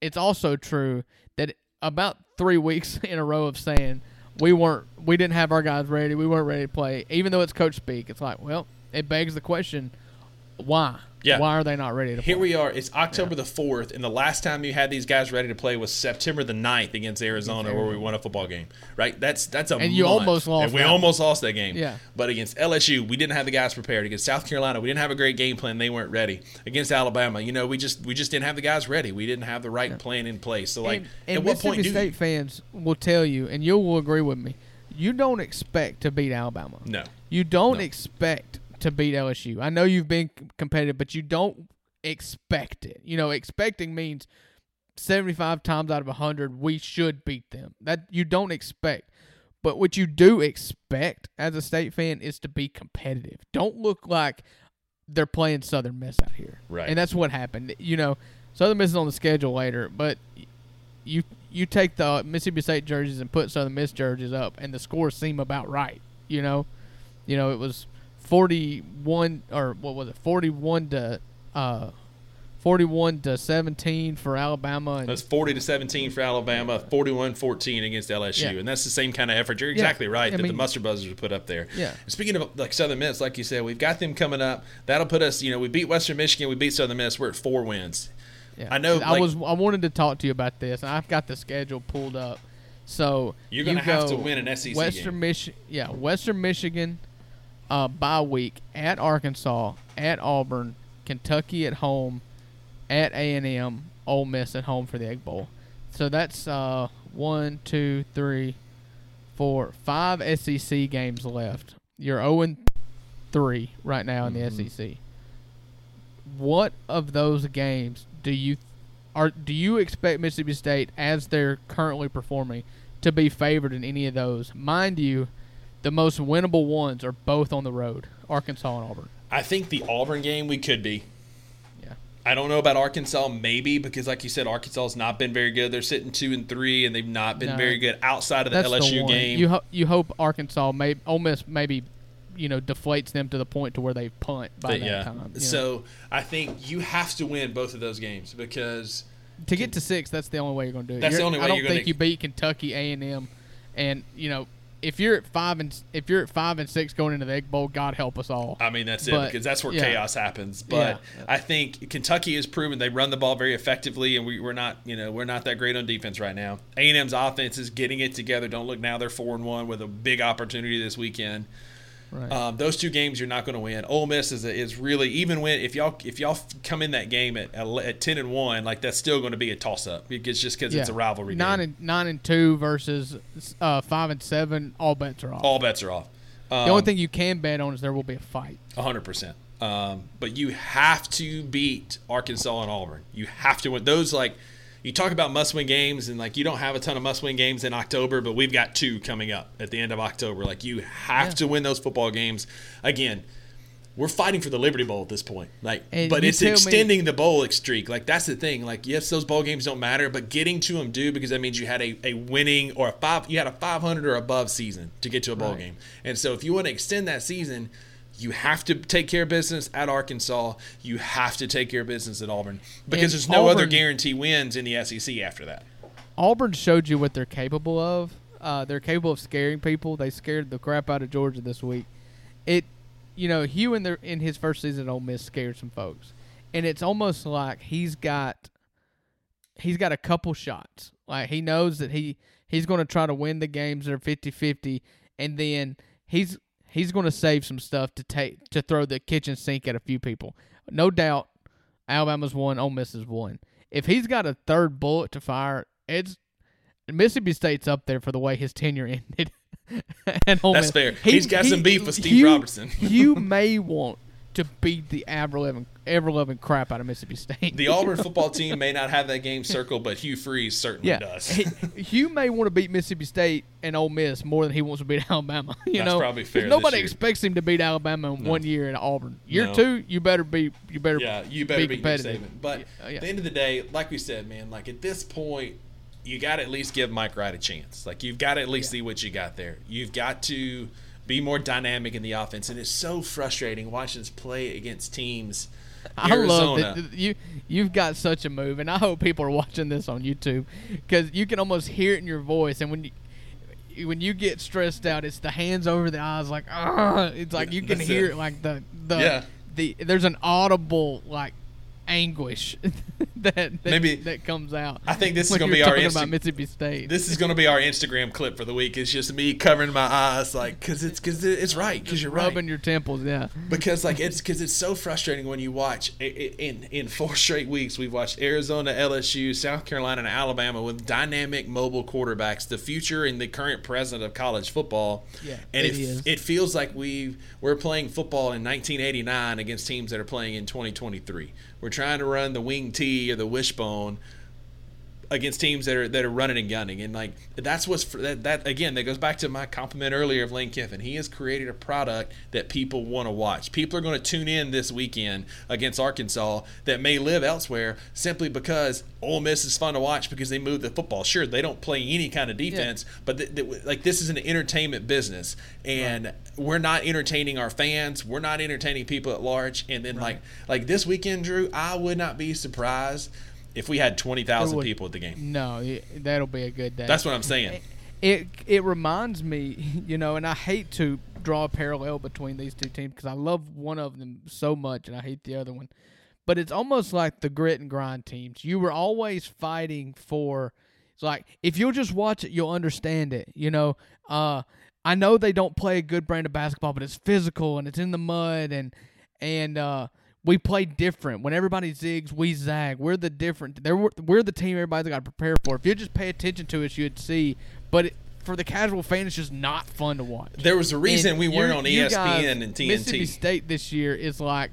it's also true that about three weeks in a row of saying we weren't, we didn't have our guys ready, we weren't ready to play, even though it's coach speak. It's like, well, it begs the question, why? Yeah. Why are they not ready to Here play? we are. It's October the 4th, and the last time you had these guys ready to play was September the 9th against Arizona, where we won a football game. Right? That's that's a And you almost lost And we that. almost lost that game. Yeah. But against LSU, we didn't have the guys prepared. Against South Carolina, we didn't have a great game plan. They weren't ready. Against Alabama, you know, we just we just didn't have the guys ready. We didn't have the right plan in place. So like, and, and at what point Mississippi do State you? fans will tell you, and you will agree with me, you don't expect to beat Alabama. No. You don't No. expect to beat LSU. I know you've been competitive, but you don't expect it. You know, expecting means 75 times out of 100 we should beat them. That you don't expect. But what you do expect as a state fan is to be competitive. Don't look like they're playing Southern Miss out here. Right. And that's what happened. You know, Southern Miss is on the schedule later, but you you take the Mississippi State jerseys and put Southern Miss jerseys up, and the scores seem about right. You know, you know it was forty one or what was it forty one to uh, forty one to seventeen for Alabama, and That's 40 to 17 for Alabama, 41-14 against LSU, Yeah. and that's the same kind of effort. You're exactly right I that the mean- Mustard Buzzers would put up there. Yeah. Speaking of like Southern Miss, like you said, we've got them coming up. That'll put us. You know, we beat Western Michigan, we beat Southern Miss. We're at four wins. yeah. I know, I like- was I wanted to talk to you about this, and I've got the schedule pulled up. So You're gonna you have to win an SEC Western game. Michi- yeah, Western Michigan, uh, bye week at Arkansas, at Auburn, Kentucky at home, at A and M, Ole Miss at home for the Egg Bowl. So that's uh, one, two, three, four, five SEC games left. You're 0 3 right now in the Mm-hmm. SEC. What of those games do you are do you expect Mississippi State as they're currently performing to be favored in any of those? Mind you, the most winnable ones are both on the road, Arkansas and Auburn. I think the Auburn game we could be. Yeah. I don't know about Arkansas, maybe because, like you said, Arkansas has not been very good. They're sitting two and three, and they've not been No. very good outside of the LSU the game. You ho- you hope Arkansas may Ole Miss maybe you know deflates them to the point to where they punt by But that yeah, time. you know. so I think you have to win both of those games because to get to six, that's the only way you're going to do it. That's the You're- only way I don't you're think gonna- you beat Kentucky, A and M, and you know if you're at five and if you're at five and six going into the Egg Bowl, God help us all. I mean, that's it because that's where yeah. chaos happens. But Yeah. I think Kentucky has proven they run the ball very effectively, and we, we're not, you know, we're not that great on defense right now. A and M's offense is getting it together. Don't look now; they're four and one with a big opportunity this weekend. Right. Um, those two games you're not going to win. Ole Miss is is really even when if y'all if y'all come in that game at at ten and one, like that's still going to be a toss up because just because it's a rivalry Nine game. and nine and two versus uh, five and seven. All bets are off. All bets are off. Um, the only thing you can bet on is there will be a fight. hundred percent. Um, but you have to beat Arkansas and Auburn. You have to win those. Like you talk about must-win games, and like you don't have a ton of must-win games in October, but we've got two coming up at the end of October. Like you have Yeah. to win those football games. Again, we're fighting for the Liberty Bowl at this point. Like, And but it's tell me- extending the bowl streak. Like that's the thing. Like yes, those bowl games don't matter, but getting to them do because that means you had a, a winning or a five you had a 500 or above season to get to a bowl Right. game. And so if you want to extend that season, you have to take care of business at Arkansas. You have to take care of business at Auburn because And there's no other guarantee wins in the SEC after that. Auburn showed you what they're capable of. Uh, they're capable of scaring people. They scared the crap out of Georgia this week. It, you know, Hugh in their in his first season at Ole Miss scared some folks, and it's almost like he's got he's got a couple shots. Like he knows that he he's going to try to win the games that are 50-50 and then he's he's going to save some stuff to take to throw the kitchen sink at a few people. No doubt, Alabama's one, Ole Miss is one. If he's got a third bullet to fire, it's Mississippi State's up there for the way his tenure ended. and Ole That's Miss. fair. He's got some beef with Steve Robertson. you may want to beat the ever loving, ever loving crap out of Mississippi State. The Auburn football team may not have that game circled, but Hugh Freeze certainly yeah, does. Hugh may want to beat Mississippi State and Ole Miss more than he wants to beat Alabama. You That's know, probably fair Nobody expects him to beat Alabama in one year in Auburn. Year No. two, you better be, you better, Yeah, you better be beat Nick competitive. Saban. But Yeah, yeah. at the end of the day, like we said, man, like at this point, you got to at least give Mike Wright a chance. Like you've got to at least see what you got there. You've got to be more dynamic in the offense, and it's so frustrating watching us play against teams. I love Arizona. that you you've got such a move, and I hope people are watching this on YouTube because you can almost hear it in your voice, and when you when you get stressed out, it's the hands over the eyes, like ah, it's like you can That's hear it. it. like the the Yeah. the there's an audible like anguish that that, Maybe- that comes out. I think this is gonna be our Insta- about Mississippi State. This is going to be our Instagram clip for the week. It's just me covering my eyes, like, because it's because it's right, because you're right. rubbing your temples, yeah. because like it's because it's so frustrating when you watch in in four straight weeks we've watched Arizona, LSU, South Carolina, and Alabama with dynamic mobile quarterbacks, the future and the current present of college football. Yeah, and it it it feels like we we're playing football in 1989 against teams that are playing in 2023. We're trying to run the wing T or the wishbone against teams that are that are running and gunning, and like that's what's for, that that again that goes back to my compliment earlier of Lane Kiffin. He has created a product that people want to watch. People are going to tune in this weekend against Arkansas that may live elsewhere simply because Ole Miss is fun to watch because they move the football. Sure, they don't play any kind of defense, but th- th- like this is an entertainment business, and we're not entertaining our fans. We're not entertaining people at large. And then like like this weekend, Drew, I would not be surprised. If we had twenty thousand people at the game, No, it, that'll be a good day. that's what I'm saying. it it reminds me, you know, and I hate to draw a parallel between these two teams because I love one of them so much and I hate the other one. But it's almost like the grit and grind teams. You were always fighting for. It's like if you'll just watch it, you'll understand it. You know, uh, I know they don't play a good brand of basketball, but it's physical and it's in the mud and and uh, we play different. When everybody zigs, we zag. We're the different. They're, we're the team everybody's got to prepare for. If you just pay attention to us, you'd see. But it, for the casual fan, it's just not fun to watch. There was a reason And we weren't on ESPN guys- and Mississippi State this year is like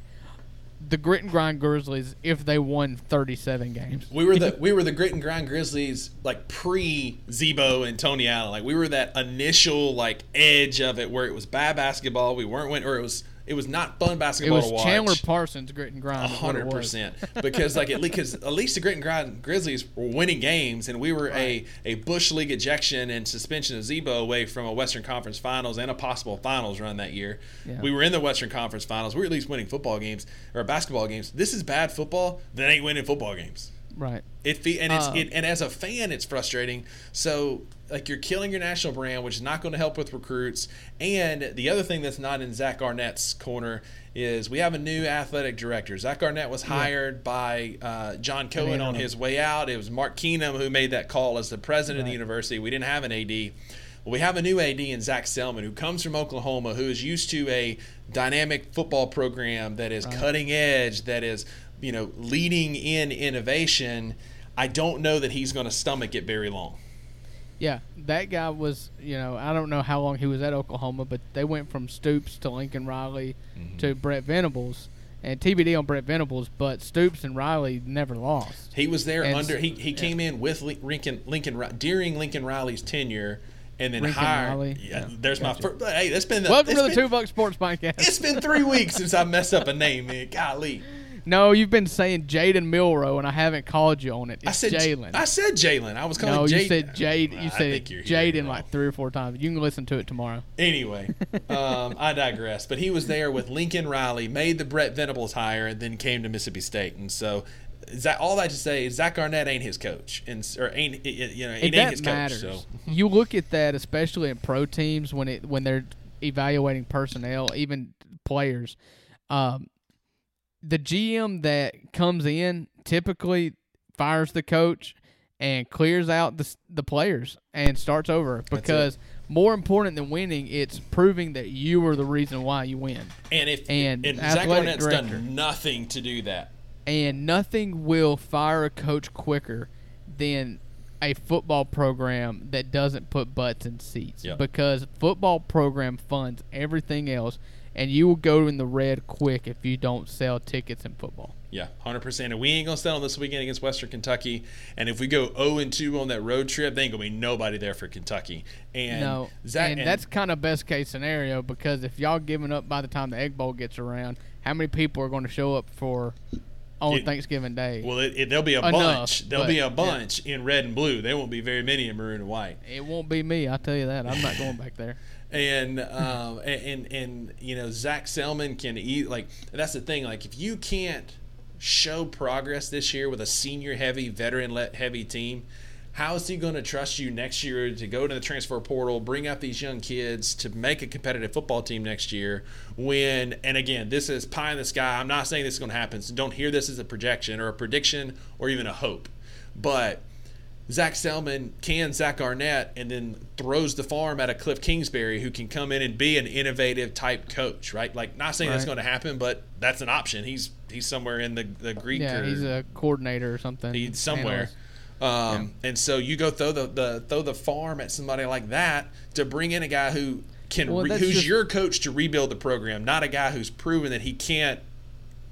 the grit and grind Grizzlies if they won 37 games. We were the we were the grit and grind Grizzlies like pre Z-Bo and Tony Allen. Like we were that initial like edge of it where it was bad basketball. We weren't win or it was it was not fun It basketball was to watch. Chandler Parsons grit and grind. A is what it hundred percent, because like at least, cause at least the Grit and Grind Grizzlies were winning games, and we were a a Bush League ejection and suspension of Z-Bo away from a Western Conference Finals and a possible Finals run that year. Yeah. We were in the Western Conference Finals. We were at least winning football games or basketball games. This is bad football that ain't winning football games. Right. It and it's Uh, it, and as a fan, it's frustrating. So like you're killing your national brand, which is not going to help with recruits. And the other thing that's not in Zach Arnett's corner is we have a new athletic director. Zach Arnett was hired by uh, John Cohen on his way out. It was Mark Keenum who made that call as the president of the university. We didn't have an AD. Well, we have a new AD in Zac Selmon who comes from Oklahoma, who is used to a dynamic football program that is cutting edge, that is, you know, leading in innovation. I don't know that he's going to stomach it very long. Yeah, that guy was, you know, I don't know how long he was at Oklahoma, but they went from Stoops to Lincoln Riley Mm-hmm. to Brent Venables, and TBD on Brent Venables, but Stoops and Riley never lost. He was there And- under. He, he came in with Lincoln Lincoln during Lincoln Riley's tenure, and then Lincoln hired. Riley? Yeah, Yeah, there's gotcha. my first. Hey, that's been the. Welcome to the been- Two Buck Sports Podcast. It's been three weeks since I messed up a name, man. Golly, No, you've been saying Jaden Milroe, and I haven't called you on it. It's I said Jalen. I said Jalen. I was calling. No, Jade- you said Jade. You said think you're hearing Jaden like three or four times. You can listen to it tomorrow. Anyway, um, I digress. But he was there with Lincoln Riley, made the Brent Venables hire, and then came to Mississippi State. And so, that all that to say? Is Zach Garnett ain't his coach, and or ain't you know it, It ain't his that coach. So You look at that, especially in pro teams when it when they're evaluating personnel, even players. Um, the GM that comes in typically fires the coach and clears out the the players and starts over because more important than winning, it's proving that you were the reason why you win. and if And and Zach athletic Arnett's director. done nothing to do that. and nothing will fire a coach quicker than a football program that doesn't put butts in seats Yep. because football program funds everything else and you will go in the red quick if you don't sell tickets in football. Yeah, hundred percent. And we ain't gonna sell them this weekend against Western Kentucky. And if we go zero and two on that road trip, there ain't gonna be nobody there for Kentucky. And no, Zach, and, that's kind of best case scenario because if y'all giving up by the time the Egg Bowl gets around, how many people are going to show up for on It- Thanksgiving Day? well, it, it, there'll be a Enough, bunch. There'll but, be a bunch in red and blue. There won't be very many in maroon and white. it won't be me, I'll tell you that. I'm not going back there. And um, and, and you know Zac Selmon can eat like that's the thing like if you can't show progress this year with a senior heavy veteran heavy team how is he going to trust you next year to go to the transfer portal bring up these young kids to make a competitive football team next year when and again this is pie in the sky i'm not saying this is going to happen so don't hear this as a projection or a prediction or even a hope. But Zac Selmon can Zach Arnett and then throws the farm at a Cliff Kingsbury who can come in and be an innovative type coach, right? Like not saying that's going to happen, but that's an option. He's he's somewhere in the the Greek Yeah, or he's a coordinator or something. he's somewhere. Um, And so you go throw the, the throw the farm at somebody like that to bring in a guy who can Well, re- who's just- your coach to rebuild the program, not a guy who's proven that he can't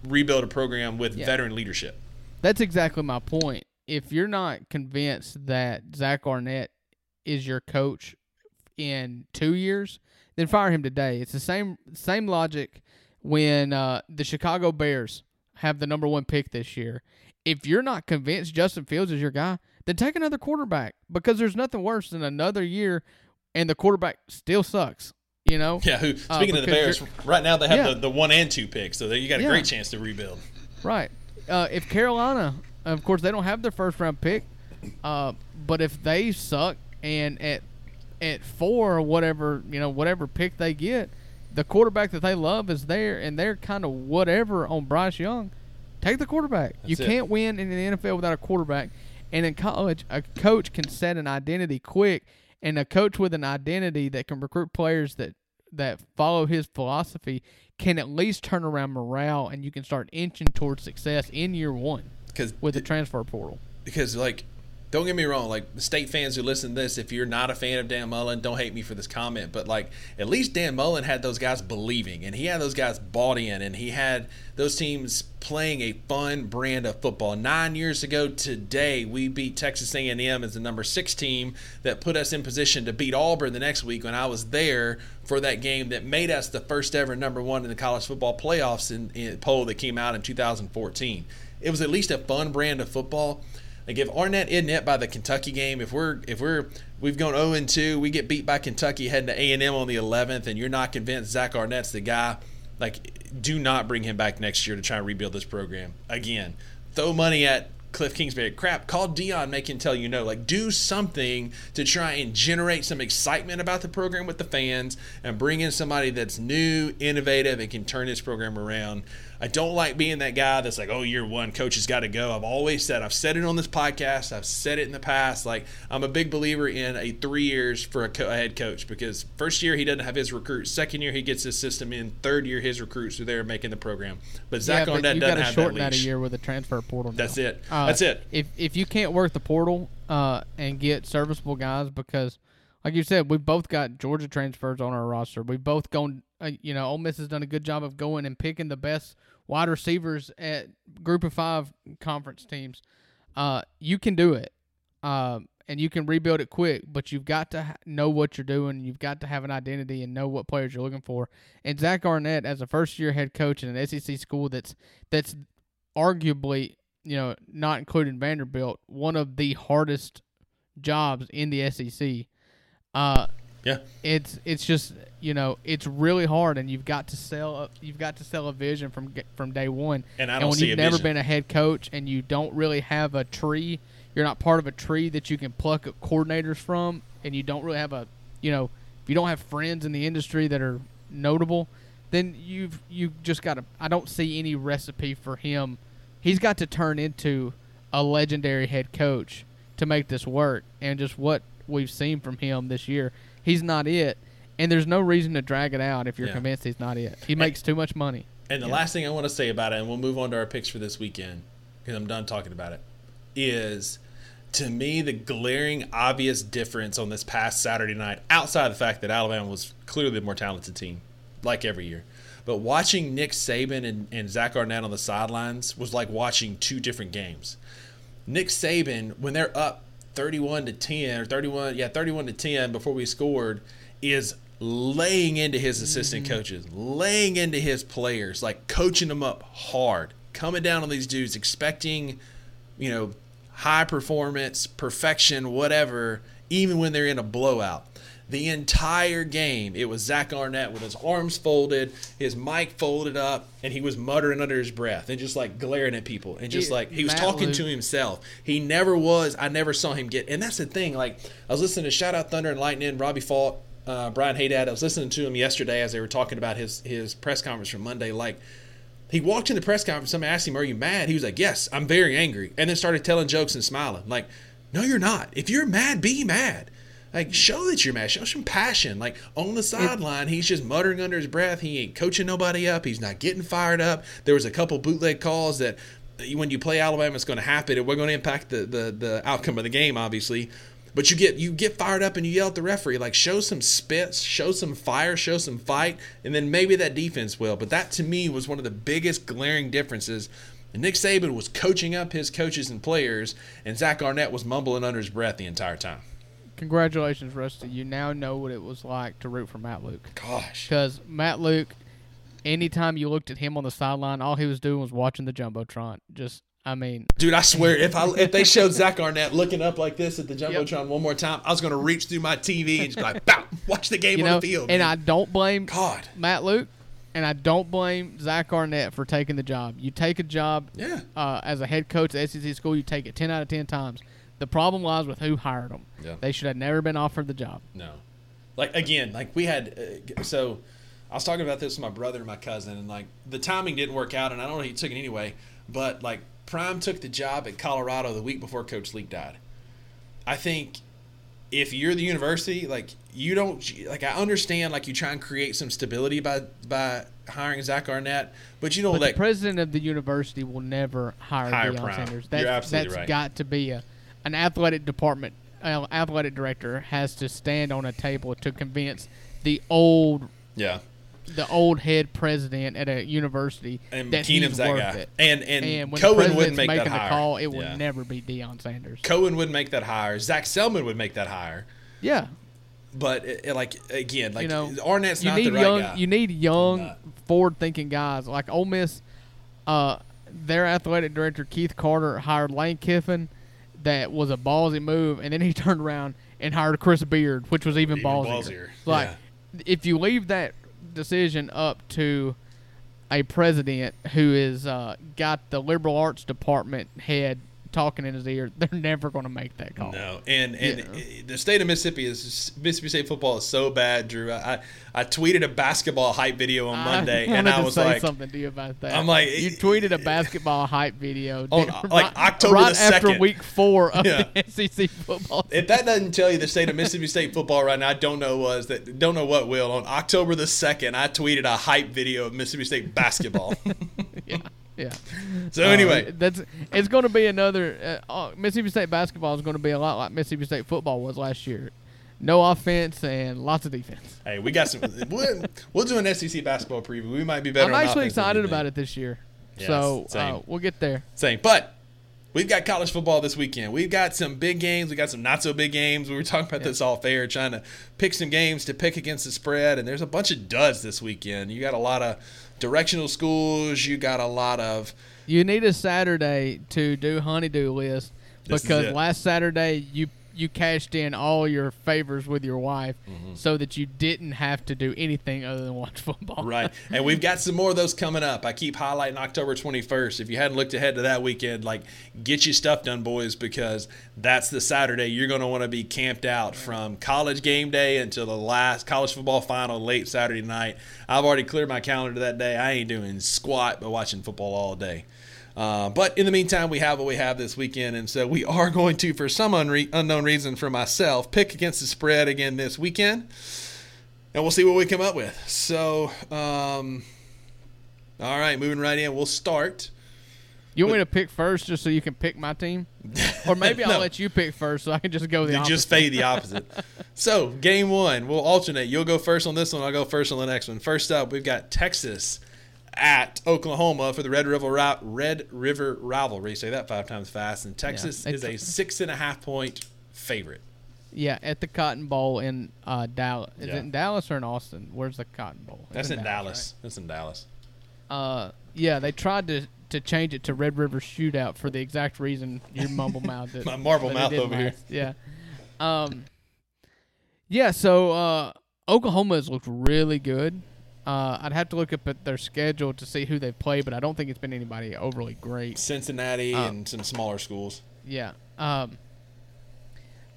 rebuild a program with Yeah. veteran leadership. That's exactly my point. If you're not convinced that Zach Arnett is your coach in two years, then fire him today. It's the same same logic when uh, the Chicago Bears have the number one pick this year. If you're not convinced Justin Fields is your guy, then take another quarterback because there's nothing worse than another year and the quarterback still sucks. You know? Yeah, who Uh, speaking of the Bears, right now they have Yeah. the, the one and two picks, so you got a Yeah. great chance to rebuild. Right. Uh, if Carolina, of course, they don't have their first round pick, uh, but if they suck and at at four or whatever you know whatever pick they get, the quarterback that they love is there, and they're kind of whatever on Bryce Young. Take the quarterback. you it. can't win in the NFL without a quarterback. And in college, a coach can set an identity quick, and a coach with an identity that can recruit players that that follow his philosophy can at least turn around morale, and you can start inching towards success in year one Because with the transfer portal. because like don't get me wrong like state fans who listen to this if you're not a fan of dan mullen don't hate me for this comment but like at least dan mullen had those guys believing and he had those guys bought in and he had those teams playing a fun brand of football nine years ago today we beat texas a&m as the number six team that put us in position to beat auburn the next week when i was there for that game that made us the first ever number one in the college football playoffs in, in poll that came out in 2014 it was at least a fun brand of football like if Arnett isn't it by the Kentucky game, if we're if we're we've gone 0 and 2, we get beat by Kentucky heading to A and M on the 11th, and you're not convinced Zach Arnett's the guy, like do not bring him back next year to try and rebuild this program again. Throw money at Cliff Kingsbury. Crap, call Deion, make him tell you no. Like do something to try and generate some excitement about the program with the fans, and bring in somebody that's new, innovative, and can turn this program around. I don't like being that guy that's like, oh, year one, coach has got to go. I've always said, I've said it on this podcast, I've said it in the past. Like, I'm a big believer in a three years for a, co- a head coach because first year he doesn't have his recruits, second year he gets his system in, third year his recruits are there making the program. But Zach yeah, but Arnett doesn't have that shorten that, a year with a transfer portal. now. That's it. Uh, That's it. If if you can't work the portal uh, and get serviceable guys, because like you said, we've both got Georgia transfers on our roster. We've both gone. Uh, you know, Ole Miss has done a good job of going and picking the best wide receivers at Group of Five conference teams. Uh, you can do it, um, and you can rebuild it quick. But you've got to know what you're doing. You've got to have an identity and know what players you're looking for. And Zach Arnett, as a first year head coach in an SEC school that's that's arguably, you know, not including Vanderbilt, one of the hardest jobs in the SEC. Uh, Yeah. it's it's just you know it's really hard, and you've got to sell a, you've got to sell a vision from from day one. And I don't when see you've never vision. been a head coach and you don't really have a tree, you're not part of a tree that you can pluck coordinators from, and you don't really have a you know if you don't have friends in the industry that are notable, then you've you just got to. I don't see any recipe for him. He's got to turn into a legendary head coach to make this work, and just what we've seen from him this year, he's not it. And there's no reason to drag it out if you're Yeah. convinced he's not it. He makes too much money. And the Yeah. last thing I want to say about it, and we'll move on to our picks for this weekend because I'm done talking about it, is to me, the glaring, obvious difference on this past Saturday night, outside of the fact that Alabama was clearly the more talented team, like every year, but watching Nick Saban and, and Zach Arnett on the sidelines was like watching two different games. Nick Saban, when they're up 31 to 10 or 31, yeah, 31 to 10 before we scored, is laying into his assistant mm-hmm. coaches, laying into his players, like coaching them up hard, coming down on these dudes, expecting, you know, high performance, perfection, whatever, even when they're in a blowout. The entire game, it was Zach Arnett with his arms folded, his mic folded up, and he was muttering under his breath and just like glaring at people and just like he was Matt talking Luke. to himself. He never was. I never saw him get. And that's the thing. Like I was listening to Shout Out Thunder and Lightning, Robbie Faulk, uh, Brian Hadad. I was listening to him yesterday as they were talking about his his press conference from Monday. Like he walked in the press conference. Somebody asked him, "Are you mad?" He was like, "Yes, I'm very angry," and then started telling jokes and smiling. Like, no, you're not. If you're mad, be mad. Like, show that you're mad. Show some passion. Like on the sideline, he's just muttering under his breath. He ain't coaching nobody up. He's not getting fired up. There was a couple bootleg calls that uh, when you play Alabama, it's going to happen. It we're going to impact the, the the outcome of the game, obviously. But you get you get fired up and you yell at the referee like show some spits, show some fire, show some fight, and then maybe that defense will. But that to me was one of the biggest glaring differences. And Nick Saban was coaching up his coaches and players, and Zach Arnett was mumbling under his breath the entire time. Congratulations, Rusty. You now know what it was like to root for Matt Luke. Gosh. Because Matt Luke, anytime you looked at him on the sideline, all he was doing was watching the Jumbotron. Just I mean, dude, I swear, if I if they showed Zach Arnett looking up like this at the jumbotron yep. one more time, I was going to reach through my TV and just like, Bow, watch the game you on know, the field. And man. I don't blame God Matt Luke, and I don't blame Zach Arnett for taking the job. You take a job, yeah, uh, as a head coach at SEC school, you take it ten out of ten times. The problem lies with who hired them. Yeah. They should have never been offered the job. No, like again, like we had uh, so. I was talking about this with my brother and my cousin, and like the timing didn't work out, and I don't know he took it anyway. But like Prime took the job at Colorado the week before Coach Leach died. I think if you're the university, like you don't like I understand like you try and create some stability by by hiring Zach Arnett, but you don't but like the president of the university will never hire, hire Deion Prime. Sanders. That's, you're absolutely that's right. got to be a an athletic department uh, athletic director has to stand on a table to convince the old yeah the old head president at a university and that Keenum's he's that worth guy. it. And and, and when Cohen wouldn't make that hire. call, it will yeah. never be Deion Sanders. Cohen would make that hire. Zac Selmon would make that hire. Yeah, but it, it, like again, like you know, Arnett's you not need the right young, guy. You need young, forward-thinking guys like Ole Miss. Uh, their athletic director Keith Carter hired Lane Kiffin. That was a ballsy move, and then he turned around and hired Chris Beard, which was even, even ballsier. ballsier. Like, yeah. if you leave that decision up to a president who is uh, got the liberal arts department head talking in his ear, they're never going to make that call. No, and and yeah. the state of Mississippi is Mississippi State football is so bad, Drew. I I tweeted a basketball hype video on Monday, I and I was like, something to you about that. I'm like, you tweeted a basketball hype video oh, on dude, like right, October right after week four of Yeah. the SEC football. If that doesn't tell you the state of Mississippi State football right now, I don't know was that don't know what will. On October the second, I tweeted a hype video of Mississippi State basketball. yeah. Yeah. So anyway, Uh, that's it's going to be another uh, uh, Mississippi State basketball is going to be a lot like Mississippi State football was last year. No offense and lots of defense. hey, we got some. We'll, we'll do an SEC basketball preview. We might be better. I'm actually excited about it this year. Yes, so uh, we'll get there. Same, but we've got college football this weekend. We've got some big games. We got some not so big games. We were talking about Yeah. this all fair, trying to pick some games to pick against the spread, and there's a bunch of duds this weekend. You got a lot of directional schools. You got a lot of You need a Saturday to do honeydew list because last Saturday you you cashed in all your favors with your wife Mm-hmm. so that you didn't have to do anything other than watch football. right, and we've got some more of those coming up. I keep highlighting October 21st. If you hadn't looked ahead to that weekend, like get your stuff done, boys, because that's the Saturday you're going to want to be camped out from college game day until the last college football final late Saturday night. I've already cleared my calendar that day. I ain't doing squat but watching football all day. Uh, but in the meantime, we have what we have this weekend, and so we are going to, for some unre- unknown reason for myself, pick against the spread again this weekend, and we'll see what we come up with. So, um, all right, moving right in, we'll start You want me to pick first just so you can pick my team, or maybe I'll let you pick first so I can just go the You opposite. just fade the opposite. so, game one, we'll alternate. You'll go first on this one. I'll go first on the next one. First up, we've got Texas at Oklahoma for the Red River Ri- Red River rivalry. Say that five times fast. And Texas they is a six and a half point favorite. Yeah, at the Cotton Bowl in uh, Dallas. Is Yeah. it in Dallas or in Austin? Where's the Cotton Bowl? It's That's in Dallas. That's in Dallas. Uh, yeah, they tried to to change it to Red River Shootout for the exact reason you mumble mouthed it. My marble mouth over here. Yeah. Um. Yeah. So uh, Oklahoma has looked really good. Uh, I'd have to look up at their schedule to see who they've played, but I don't think it's been anybody overly great. Cincinnati Uh, and some smaller schools. Yeah. Um,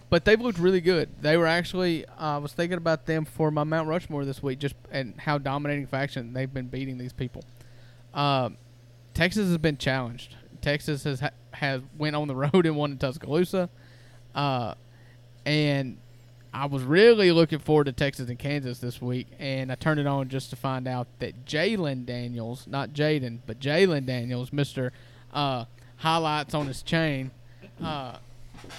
but they've looked really good. They were actually. uh, I was thinking about them for my Mount Rushmore this week, just and how dominating faction they've been beating these people. Um, Texas has been challenged. Texas has ha- has went on the road and won in Tuscaloosa, uh, and I was really looking forward to Texas and Kansas this week, and I turned it on just to find out that Jalon Daniels, not Jaden, but Jalon Daniels, Mister uh, highlights on his chain, uh,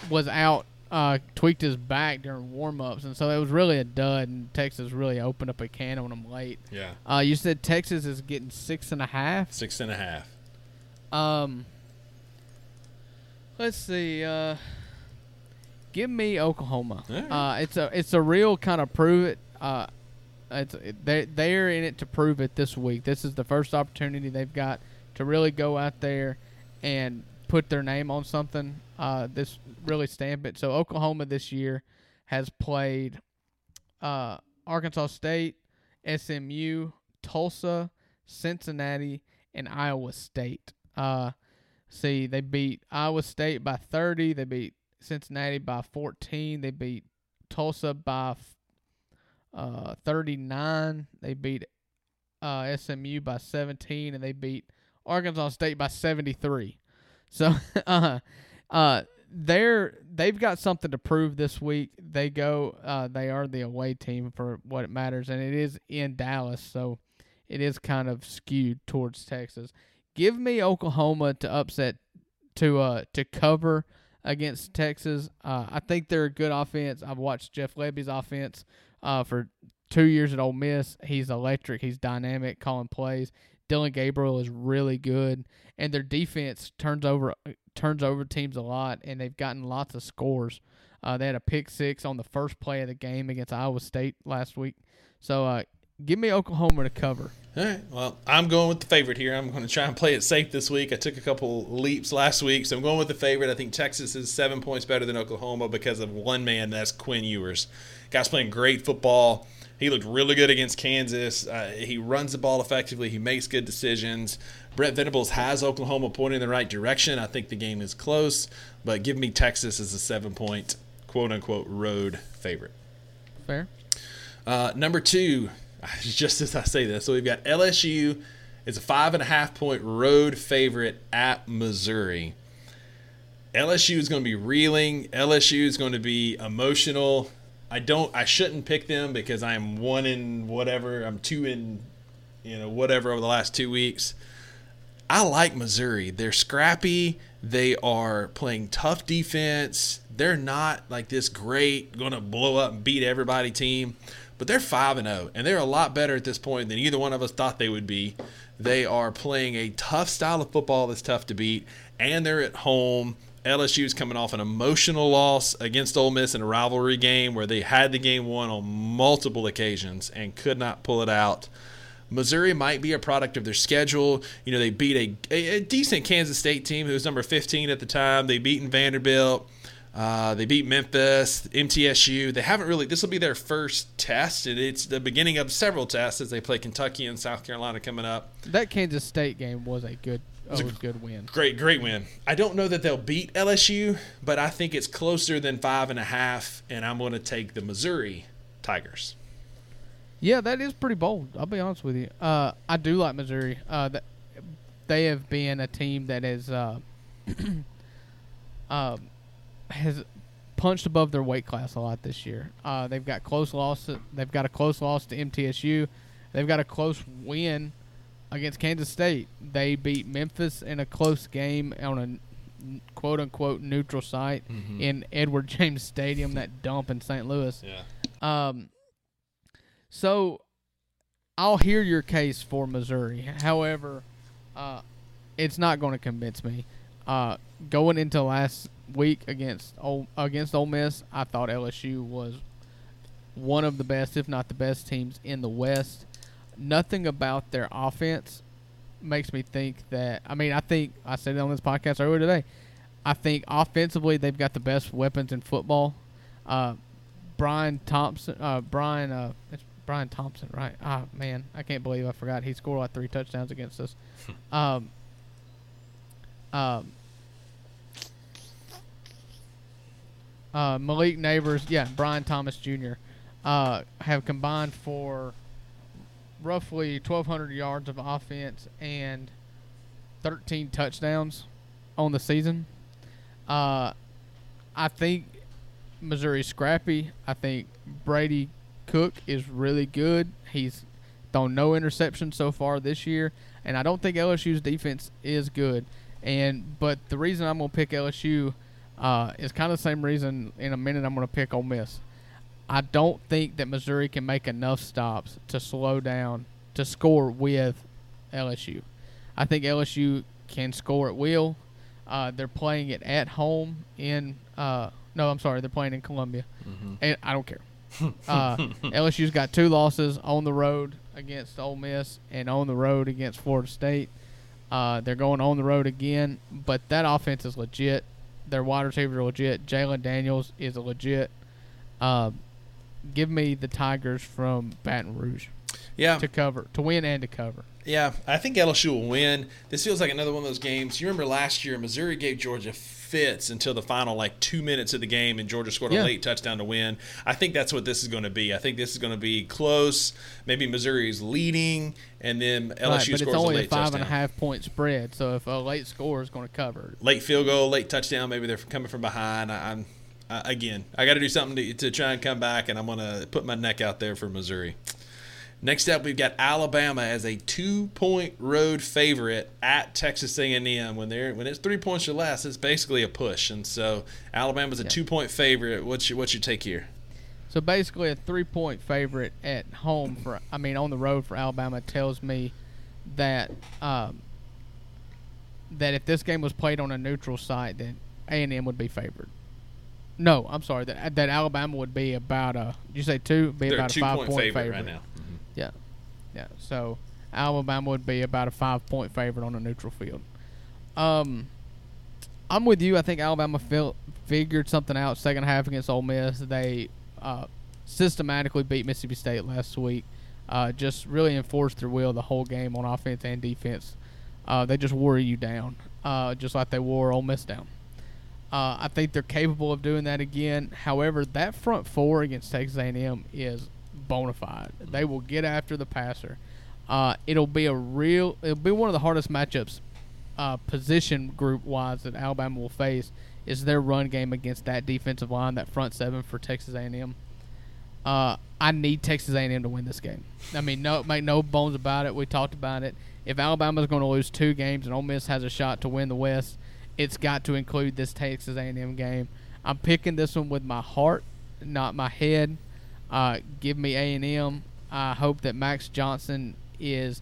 was out, uh, tweaked his back during warm-ups, and so it was really a dud. And Texas really opened up a can on them late. Yeah. Uh, you said Texas is getting six and a half. Six and a half. Um, let's see. Give me Oklahoma. Right. Uh, it's a it's a real kind of prove it. Uh, it's they they're in it to prove it this week. This is the first opportunity they've got to really go out there and put their name on something. Uh, this really stamp it. So Oklahoma this year has played uh, Arkansas State, SMU, Tulsa, Cincinnati, and Iowa State. Uh, see, they beat Iowa State by 30. They beat Cincinnati by 14. They beat Tulsa by uh, 39. They beat uh, SMU by 17, and they beat Arkansas State by 73. So, uh, uh, they're they've got something to prove this week. They go, uh, they are the away team for what it matters, and it is in Dallas, so it is kind of skewed towards Texas. Give me Oklahoma to upset to uh to cover against Texas. Uh, I think they're a good offense. I've watched Jeff Lebby's offense uh, for two years at Ole Miss. He's electric. He's dynamic, calling plays. Dillon Gabriel is really good, and their defense turns over turns over teams a lot, and they've gotten lots of scores. Uh, they had a pick six on the first play of the game against Iowa State last week. So, uh, give me Oklahoma to cover. All right. Well, I'm going with the favorite here. I'm going to try and play it safe this week. I took a couple leaps last week, so I'm going with the favorite. I think Texas is seven points better than Oklahoma because of one man. That's Quinn Ewers. Guy's playing great football. He looked really good against Kansas. Uh, he runs the ball effectively. He makes good decisions. Brent Venables has Oklahoma pointing in the right direction. I think the game is close, but give me Texas as a seven point, quote unquote, road favorite. Fair. Uh, number two, just as I say this, so we've got LSU. It's a five and a half point road favorite at Missouri. LSU is going to be reeling. LSU is going to be emotional. I don't. I shouldn't pick them because I'm one in whatever. I'm two in, you know, whatever over the last two weeks. I like Missouri. They're scrappy. They are playing tough defense. They're not like this great, going to blow up and beat everybody team, but they're 5 and 0 and they're a lot better at this point than either one of us thought they would be. They are playing a tough style of football that's tough to beat and they're at home. LSU is coming off an emotional loss against Ole Miss in a rivalry game where they had the game won on multiple occasions and could not pull it out. Missouri might be a product of their schedule. You know, they beat a, a, a decent Kansas State team who was number 15 at the time. They beat Vanderbilt. Uh, they beat Memphis, MTSU. They haven't really. This will be their first test, and it's the beginning of several tests as they play Kentucky and South Carolina coming up. That Kansas State game was a good, was a was a good win. Great, great win. I don't know that they'll beat LSU, but I think it's closer than five and a half, and I'm going to take the Missouri Tigers. Yeah, that is pretty bold. I'll be honest with you. Uh, I do like Missouri. Uh, that they have been a team that has uh, um, has punched above their weight class a lot this year. Uh, they've got close loss. They've got a close loss to MTSU. They've got a close win against Kansas State, they beat Memphis in a close game on a quote unquote neutral site Mhm. in Edward James Stadium, that dump in St. Louis. Yeah. Um, so I'll hear your case for Missouri. However, uh, it's not going to convince me. Uh, going into last week against Ole, against Ole Miss, I thought LSU was one of the best, if not the best, teams in the West. Nothing about their offense makes me think that. I mean, I think I said it on this podcast earlier today. I think offensively they've got the best weapons in football. Uh, Brian Thompson, uh, Brian, uh, it's Brian Thompson, right? Ah, man, I can't believe I forgot. He scored like three touchdowns against us. um, um, uh, Malik Nabers, yeah, Brian Thomas Jr. Uh, have combined for roughly 1,200 yards of offense and 13 touchdowns on the season. Uh, I think Missouri's scrappy. I think Brady Cook is really good. He's thrown no interceptions so far this year, and I don't think LSU's defense is good. And but the reason I'm gonna pick LSU uh, is kind of the same reason. In a minute, I'm gonna pick Ole Miss. I don't think that Missouri can make enough stops to slow down to score with LSU. I think LSU can score at will. Uh, they're playing it at home in uh, no, I'm sorry, they're playing in Columbia, and I don't care. Uh, LSU's got two losses on the road against Ole Miss and on the road against Florida State. Uh, they're going on the road again, but that offense is legit. Their wide receivers are legit. Jalen Daniels is a legit. Uh, give me the Tigers from Baton Rouge Yeah. to cover, to win and to cover. Yeah, I think LSU will win. This feels like another one of those games. You remember last year, Missouri gave Georgia fits until the final like two minutes of the game, and Georgia scored a Yeah. late touchdown to win. I think that's what this is going to be. I think this is going to be close. Maybe Missouri is leading, and then LSU right, but scores it's only a a late five touchdown. and a half point spread. So if a late score is going to cover, it. Late field goal, late touchdown. Maybe they're coming from behind. I, I'm I, again. I got to do something to, to try and come back, and I'm going to put my neck out there for Missouri. Next up, we've got Alabama as a two-point road favorite at Texas A&M. When they're when it's three points or less, it's basically a push. And so Alabama's a Yeah. two-point favorite. What's your what's your take here? So basically, a three-point favorite at home for, I mean, on the road for Alabama tells me that um, that if this game was played on a neutral site, then A and M would be favored. No, I'm sorry. That that Alabama would be about a. You say two? Be They're about a five-point favorite, favorite right now. Yeah. So Alabama would be about a five-point favorite on a neutral field. Um, I'm with you. I think Alabama figured something out second half against Ole Miss. They uh, systematically beat Mississippi State last week. Uh, just really enforced their will the whole game on offense and defense. Uh, they just wore you down, uh, just like they wore Ole Miss down. Uh, I think they're capable of doing that again. However, that front four against Texas A&M is bona fide. They will get after the passer. Uh, it'll be a real. It'll be one of the hardest matchups, uh, position group wise, that Alabama will face. Is their run game against that defensive line, that front seven for Texas A&M. Uh, I need Texas A&M to win this game. I mean, no, make no bones about it. We talked about it. If Alabama's going to lose two games and Ole Miss has a shot to win the West, it's got to include this Texas A&M game. I'm picking this one with my heart, not my head. Uh, give me A&M. I hope that Max Johnson is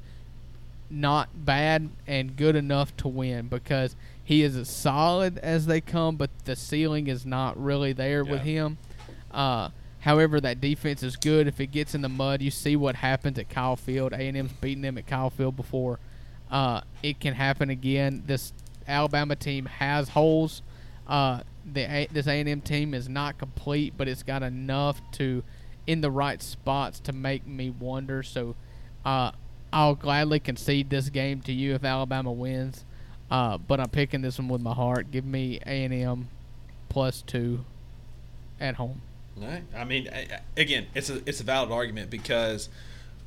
not bad and good enough to win because he is as solid as they come, but the ceiling is not really there with him. Uh, however, that defense is good. If it gets in the mud, you see what happens at Kyle Field. A&M's beaten them at Kyle Field before. Uh, it can happen again. This Alabama team has holes. Uh, the A- this A&M team is not complete, but it's got enough to in the right spots to make me wonder. So, uh, I'll gladly concede this game to you if Alabama wins. Uh, but I'm picking this one with my heart. Give me A&M plus two at home. Right. I mean, again, it's a it's a valid argument because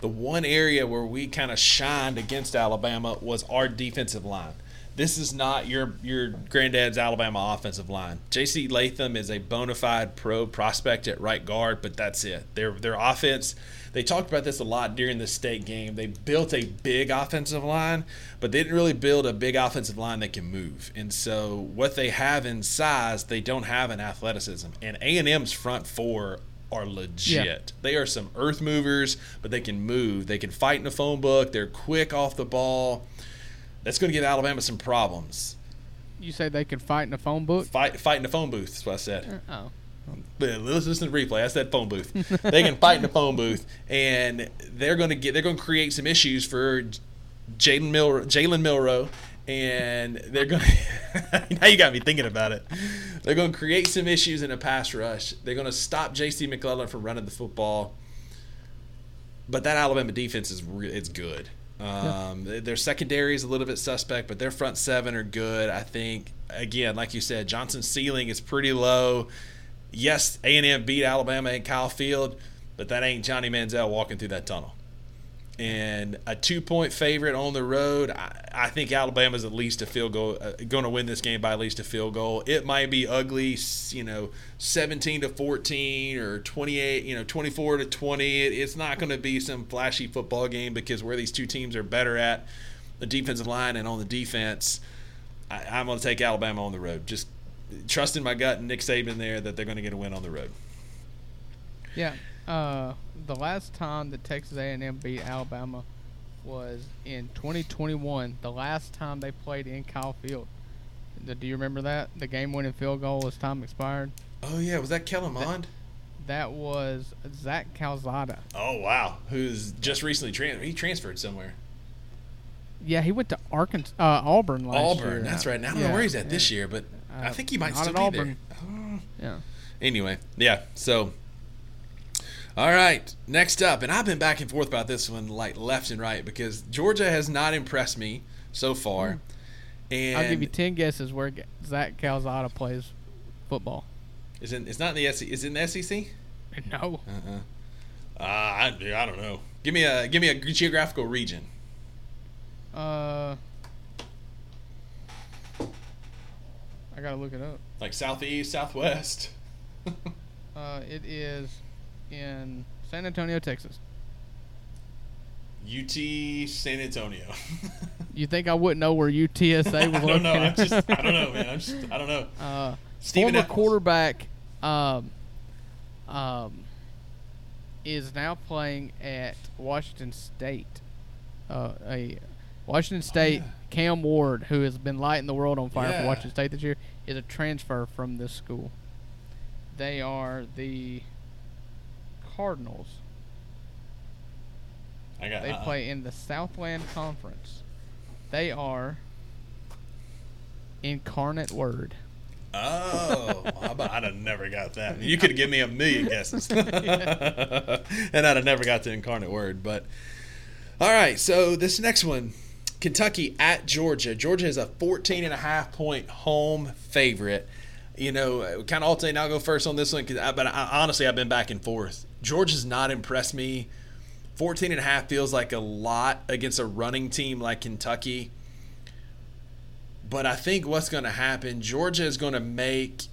the one area where we kind of shined against Alabama was our defensive line. This is not your your granddad's Alabama offensive line. J.C. Latham is a bona fide pro prospect at right guard, but that's it. Their their offense. They talked about this a lot during the state game. They built a big offensive line, but they didn't really build a big offensive line that can move. And so what they have in size, they don't have in athleticism. And A&M's front four are legit. Yeah. They are some earth movers, but they can move. They can fight in the phone book. They're quick off the ball that's going to give Alabama some problems. You say they could fight in a phone book? Fight, fight in a phone booth. That's what I said. Uh, oh. But listen to the replay. I said phone booth. they can fight in a phone booth, and they're going to get. They're going to create some issues for Jalen Mil, Jalen Milroe, and they're going. to... now you got me thinking about it. They're going to create some issues in a pass rush. They're going to stop Jase McClellan from running the football. But that Alabama defense is it's good. Um, yeah. Their secondary is a little bit suspect, but their front seven are good. I think again, like you said, Johnson's ceiling is pretty low. Yes, A and M beat Alabama and Kyle Field, but that ain't Johnny Manziel walking through that tunnel and a two point favorite on the road. I, I think Alabama's at least a field goal, uh, going to win this game by at least a field goal. It might be ugly, you know, 17 to 14 or 28, you know, 24 to 20. It, it's not going to be some flashy football game because where these two teams are better at the defensive line and on the defense, I, I'm going to take Alabama on the road. Just trusting my gut and Nick Saban there that they're going to get a win on the road. Yeah. Uh, the last time that Texas A&M beat Alabama was in 2021. The last time they played in Kyle Field. Do you remember that? The game-winning field goal as time expired. Oh yeah, was that Kellen Mond? That, that was Zach Calzada. Oh wow, who's just recently transferred? He transferred somewhere. Yeah, he went to Arkansas, uh, Auburn last year. Auburn, year. that's right. Now I don't yeah, know where he's at yeah. this year, but uh, I think he might still be Auburn. there. Oh. Yeah. Anyway, yeah. So all right, next up, and I've been back and forth about this one like left and right because Georgia has not impressed me so far. And I'll give you ten guesses where Zach Calzada plays football. Is it? It's not in the SEC. Is it in the SEC? No. Uh-uh. Uh, I, I don't know. Give me a give me a geographical region. Uh, I gotta look it up. Like southeast, southwest. uh, it is in San Antonio, Texas. UT San Antonio. you think I wouldn't know where UTSA was I don't know. I'm just, I don't know, man. I'm just, I don't know. Uh, former quarterback um, um, is now playing at Washington State. Uh, a Washington oh, State oh, yeah. Cam Ward, who has been lighting the world on fire yeah. for Washington State this year, is a transfer from this school. They are the Cardinals. I got. They uh play in the Southland Conference. They are Incarnate Word. Oh, I'd have never got that. You could give me a million guesses, and I'd have never got the Incarnate Word. But all right, so this next one, Kentucky at Georgia. Georgia is a 14 and a half point home favorite. You know, kind of alternate. I'll go first on this one, cause I, but I, honestly, I've been back and forth. George has not impressed me. 14 and a half feels like a lot against a running team like Kentucky. But I think what's going to happen, Georgia is going to make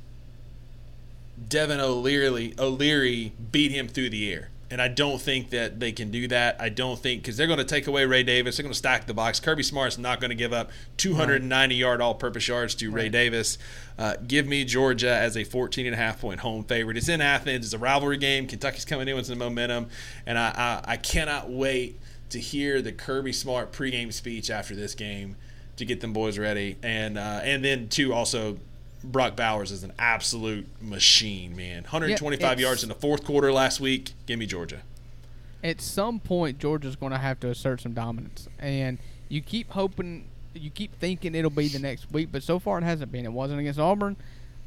Devin O'Leary, O'Leary beat him through the air. And I don't think that they can do that. I don't think because they're going to take away Ray Davis. They're going to stack the box. Kirby Smart's not going to give up 290 yard all purpose yards to right. Ray Davis. Uh, give me Georgia as a 14 and a half point home favorite. It's in Athens. It's a rivalry game. Kentucky's coming in with some momentum, and I, I, I cannot wait to hear the Kirby Smart pregame speech after this game to get them boys ready, and uh, and then too also Brock Bowers is an absolute machine, man. 125 yards in the fourth quarter last week. Give me Georgia. At some point, Georgia's going to have to assert some dominance, and you keep hoping, you keep thinking it'll be the next week, but so far it hasn't been. It wasn't against Auburn.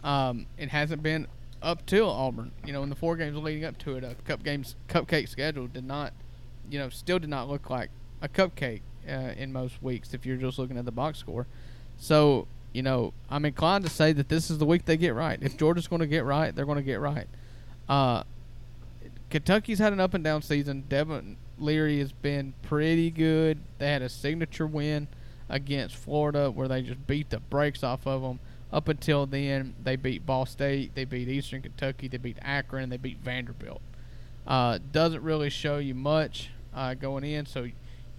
Um, it hasn't been up till Auburn. You know, in the four games leading up to it, a cup games cupcake schedule did not, you know, still did not look like a cupcake uh, in most weeks if you're just looking at the box score. So you know, I'm inclined to say that this is the week they get right. If Georgia's going to get right, they're going to get right. Uh, Kentucky's had an up and down season. Devin Leary has been pretty good. They had a signature win against Florida, where they just beat the brakes off of them. Up until then, they beat Ball State, they beat Eastern Kentucky, they beat Akron, they beat Vanderbilt. Uh, doesn't really show you much uh, going in, so you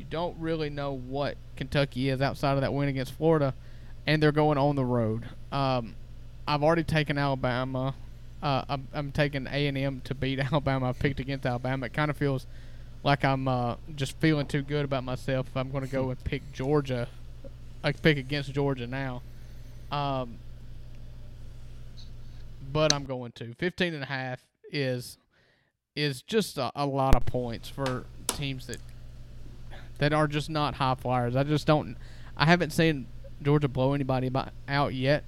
don't really know what Kentucky is outside of that win against Florida, and they're going on the road. Um, I've already taken Alabama. Uh, I'm, I'm taking A and M to beat Alabama. I picked against Alabama. It kind of feels like I'm uh, just feeling too good about myself if I'm going to go and pick Georgia. I pick against Georgia now. Um, but I'm going to 15 and a half is is just a, a lot of points for teams that that are just not high flyers. I just don't. I haven't seen Georgia blow anybody out yet.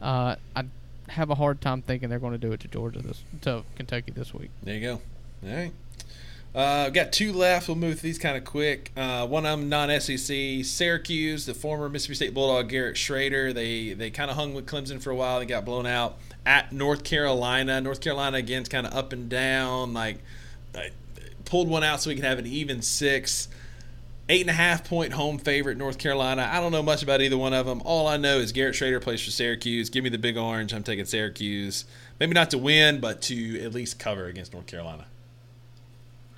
Uh, I have a hard time thinking they're going to do it to Georgia this to Kentucky this week. There you go. All right. Uh, got two left. We'll move these kind of quick. Uh, one of them non-SEC, Syracuse, the former Mississippi State Bulldog Garrett Shrader. They they kind of hung with Clemson for a while. They got blown out at North Carolina. North Carolina again's kind of up and down. Like pulled one out so we can have an even six. Eight and a half point home favorite, North Carolina. I don't know much about either one of them. All I know is Garrett Shrader plays for Syracuse. Give me the big orange. I'm taking Syracuse. Maybe not to win, but to at least cover against North Carolina.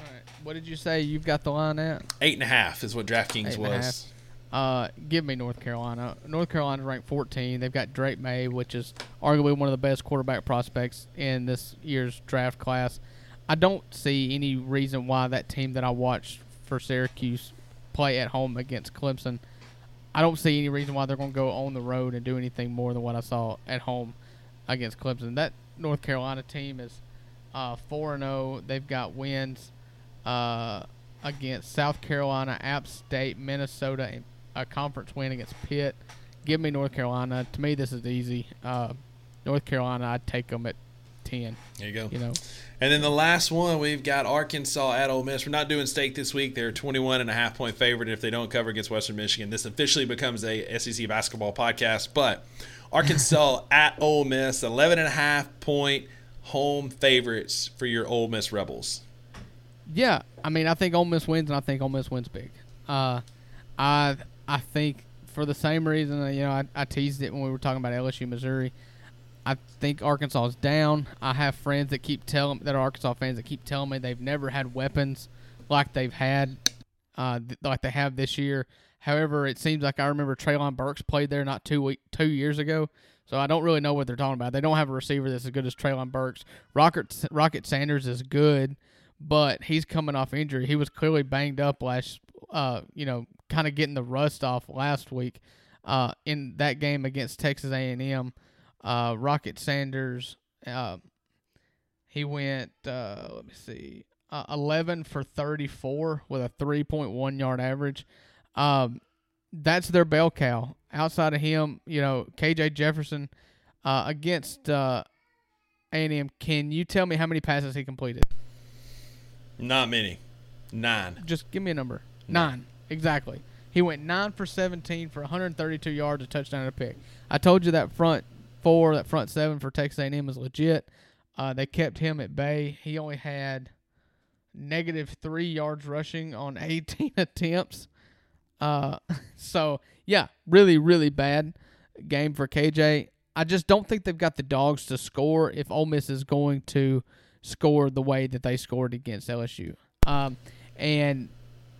All right. What did you say you've got the line at? Eight and a half is what DraftKings was. Uh, give me North Carolina. North Carolina's ranked 14. They've got Drake Maye, which is arguably one of the best quarterback prospects in this year's draft class. I don't see any reason why that team that I watched for Syracuse play at home against Clemson. I don't see any reason why they're going to go on the road and do anything more than what I saw at home against Clemson. That North Carolina team is uh, four and zero. Oh. They've got wins uh, against South Carolina, App State, Minnesota, and a conference win against Pitt. Give me North Carolina. To me, this is easy. Uh, North Carolina, I'd take them at ten. There you go. You know. And then the last one, we've got Arkansas at Ole Miss. We're not doing stake this week. They're 21 and a half point favorite. If they don't cover against Western Michigan, this officially becomes a SEC basketball podcast. But Arkansas at Ole Miss, 11 and a half point home favorites for your Ole Miss Rebels. Yeah, I mean, I think Ole Miss wins, and I think Ole Miss wins big. Uh, I I think for the same reason, you know, I, I teased it when we were talking about LSU, Missouri. I think Arkansas is down. I have friends that keep telling that are Arkansas fans that keep telling me they've never had weapons like they've had, uh, th- like they have this year. However, it seems like I remember Treylon Burks played there not two week, two years ago, so I don't really know what they're talking about. They don't have a receiver that's as good as Treylon Burks. Rocket Rocket Sanders is good, but he's coming off injury. He was clearly banged up last, uh, you know, kind of getting the rust off last week, uh, in that game against Texas A and M. Uh, Rocket Sanders, uh, he went, uh, let me see, uh, 11 for 34 with a 3.1 yard average. Um, that's their bell cow. Outside of him, you know, KJ Jefferson uh, against uh, A&M. Can you tell me how many passes he completed? Not many. Nine. Just give me a number. Nine. Nine. Exactly. He went nine for 17 for 132 yards, a touchdown, and a pick. I told you that front four, that front seven for Texas A&M is legit. Uh, they kept him at bay. He only had negative three yards rushing on 18 attempts. Uh, so yeah, really, really bad game for KJ. I just don't think they've got the dogs to score if Ole Miss is going to score the way that they scored against LSU. Um, and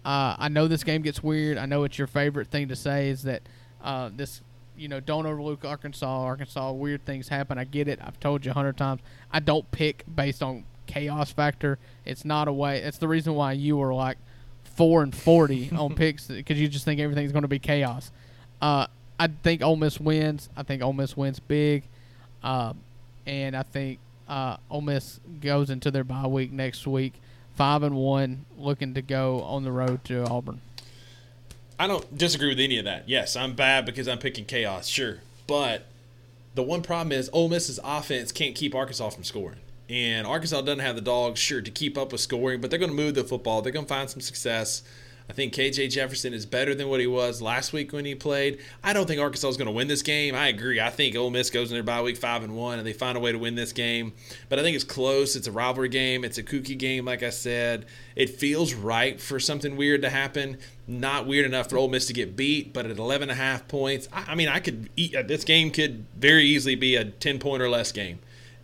uh, I know this game gets weird. I know it's your favorite thing to say is that uh, this you know, don't overlook Arkansas. Arkansas, weird things happen. I get it. I've told you a hundred times. I don't pick based on chaos factor. It's not a way. It's the reason why you were like four and forty on picks because you just think everything's going to be chaos. Uh, I think Ole Miss wins. I think Ole Miss wins big, uh, and I think uh, Ole Miss goes into their bye week next week, five and one, looking to go on the road to Auburn. I don't disagree with any of that. Yes, I'm bad because I'm picking chaos, sure. But the one problem is Ole Miss's offense can't keep Arkansas from scoring. And Arkansas doesn't have the dogs, sure, to keep up with scoring, but they're going to move the football. They're going to find some success. I think KJ Jefferson is better than what he was last week when he played. I don't think Arkansas is going to win this game. I agree. I think Ole Miss goes in their bye week five and one, and they find a way to win this game. But I think it's close. It's a rivalry game. It's a kooky game, like I said. It feels right for something weird to happen. Not weird enough for Ole Miss to get beat, but at 11 and a half points, I, I mean, I could eat. Uh, this game could very easily be a 10 point or less game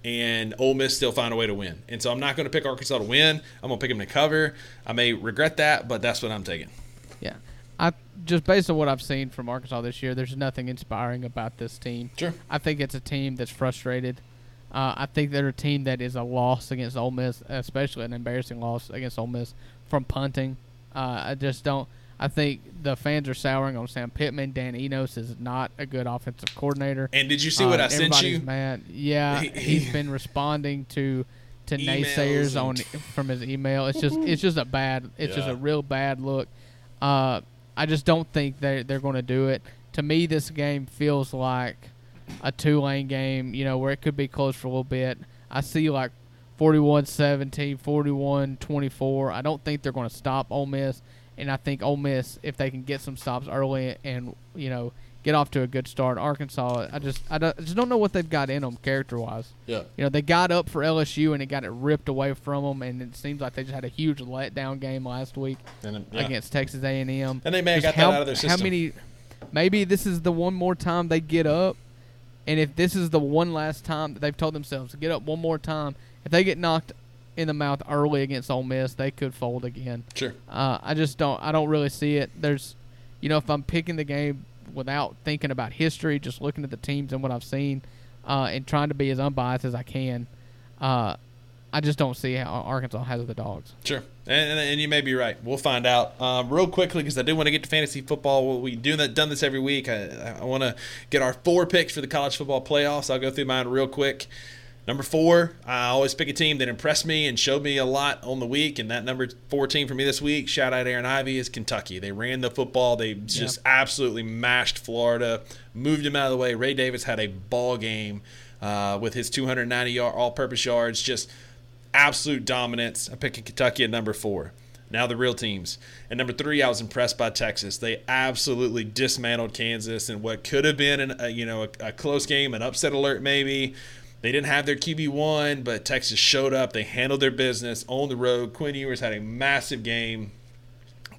and Ole Miss still find a way to win. And so I'm not going to pick Arkansas to win. I'm going to pick them to cover. I may regret that, but that's what I'm taking. Yeah. I just based on what I've seen from Arkansas this year, there's nothing inspiring about this team. Sure. I think it's a team that's frustrated. Uh, I think they're a team that is a loss against Ole Miss, especially an embarrassing loss against Ole Miss from punting. Uh, I just don't. I think the fans are souring on Sam Pittman. Dan Enos is not a good offensive coordinator. And did you see what Uh, I sent you? Mad. Yeah, He- he, he- has been responding to to naysayers on from his email. It's just it's just a bad. It's just a real bad look. Uh, I just don't think they they're going to do it. To me, this game feels like a two lane game. You know, where it could be close for a little bit. I see like 41-17, 41-24. I don't think they're going to stop Ole Miss, and I think Ole Miss, if they can get some stops early and you know get off to a good start, Arkansas, I just I, don't, I just don't know what they've got in them character wise. Yeah. You know, they got up for LSU and it got it ripped away from them, and it seems like they just had a huge letdown game last week And, uh, yeah. against Texas A&M. And they may have Just got that how, out of their system. How many? Maybe this is the one more time they get up, and if this is the one last time that they've told themselves to get up one more time, if they get knocked in the mouth early against Ole Miss, they could fold again. Sure. Uh, I just don't. I don't really see it. There's, you know, if I'm picking the game without thinking about history, just looking at the teams and what I've seen, uh, and trying to be as unbiased as I can, uh, I just don't see how Arkansas has the dogs. Sure, and, and, you may be right. We'll find out um, real quickly because I do want to get to fantasy football. Well, we do that, done this every week. I, I want to get our four picks for the college football playoffs. I'll go through mine real quick. Number four, I always pick a team that impressed me and showed me a lot on the week, and that number four team for me this week, shout out Aaron Ivy, is Kentucky. They ran the football. They just absolutely mashed Florida, moved him out of the way. Ray Davis had a ball game uh, with his 290 yard all-purpose yards. Just absolute dominance. I'm picking Kentucky at number four. Now the real teams. At number three, I was impressed by Texas. They absolutely dismantled Kansas in what could have been an, a, you know a, a close game, an upset alert maybe. They didn't have their QB one, but Texas showed up. They handled their business on the road. Quinn Ewers had a massive game.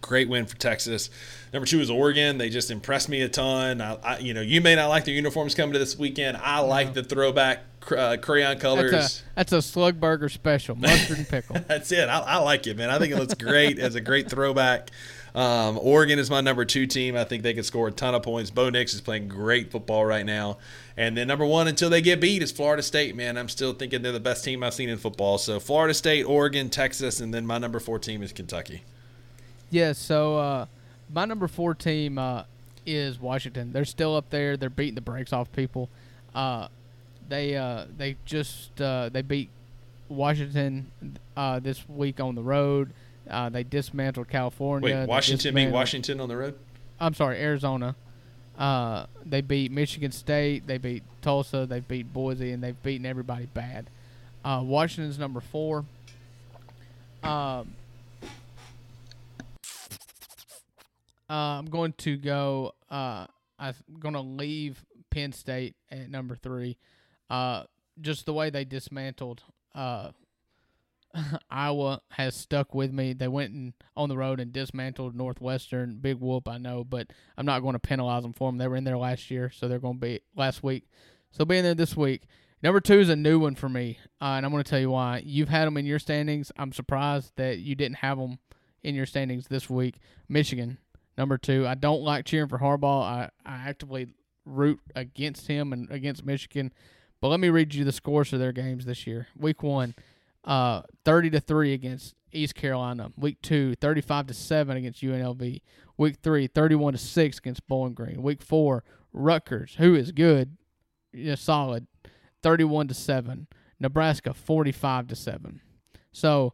Great win for Texas. Number two is Oregon. They just impressed me a ton. I, I, you know, you may not like their uniforms coming to this weekend. I like the throwback uh, crayon colors. That's a that's a slug burger special, mustard and pickle. That's it. I, I like it, man. I think it looks great as a great throwback. Um, Oregon is my number two team. I think they could score a ton of points. Bo Nix is playing great football right now. And then number one until they get beat is Florida State, man. I'm still thinking they're the best team I've seen in football. So Florida State, Oregon, Texas, and then my number four team is Kentucky. Yeah, so uh, my number four team uh, is Washington. They're still up there. They're beating the brakes off people. Uh, they uh, they just uh, they beat Washington uh, this week on the road. Uh, they dismantled California. Wait, Washington beat Washington on the road? I'm sorry, Arizona. Uh, they beat Michigan State. They beat Tulsa. They beat Boise, and they've beaten everybody bad. Uh, Washington's number four. Um, uh, I'm going to go. Uh, I'm going to leave Penn State at number three. Uh, just the way they dismantled uh, Iowa has stuck with me. They went and on the road and dismantled Northwestern. Big whoop, I know, but I'm not going to penalize them for them. They were in there last year, so they're going to be last week. So being there this week. Number two is a new one for me, uh, and I'm going to tell you why. You've had them in your standings. I'm surprised that you didn't have them in your standings this week. Michigan, number two. I don't like cheering for Harbaugh. I, I actively root against him and against Michigan. But let me read you the scores of their games this year. Week one, uh, 30 to 3 against East Carolina. Week two, 35 to 7 against UNLV. Week three, 31 to 6 against Bowling Green. Week four, Rutgers, who is good, yeah, solid, 31 to 7. Nebraska, 45 to 7. So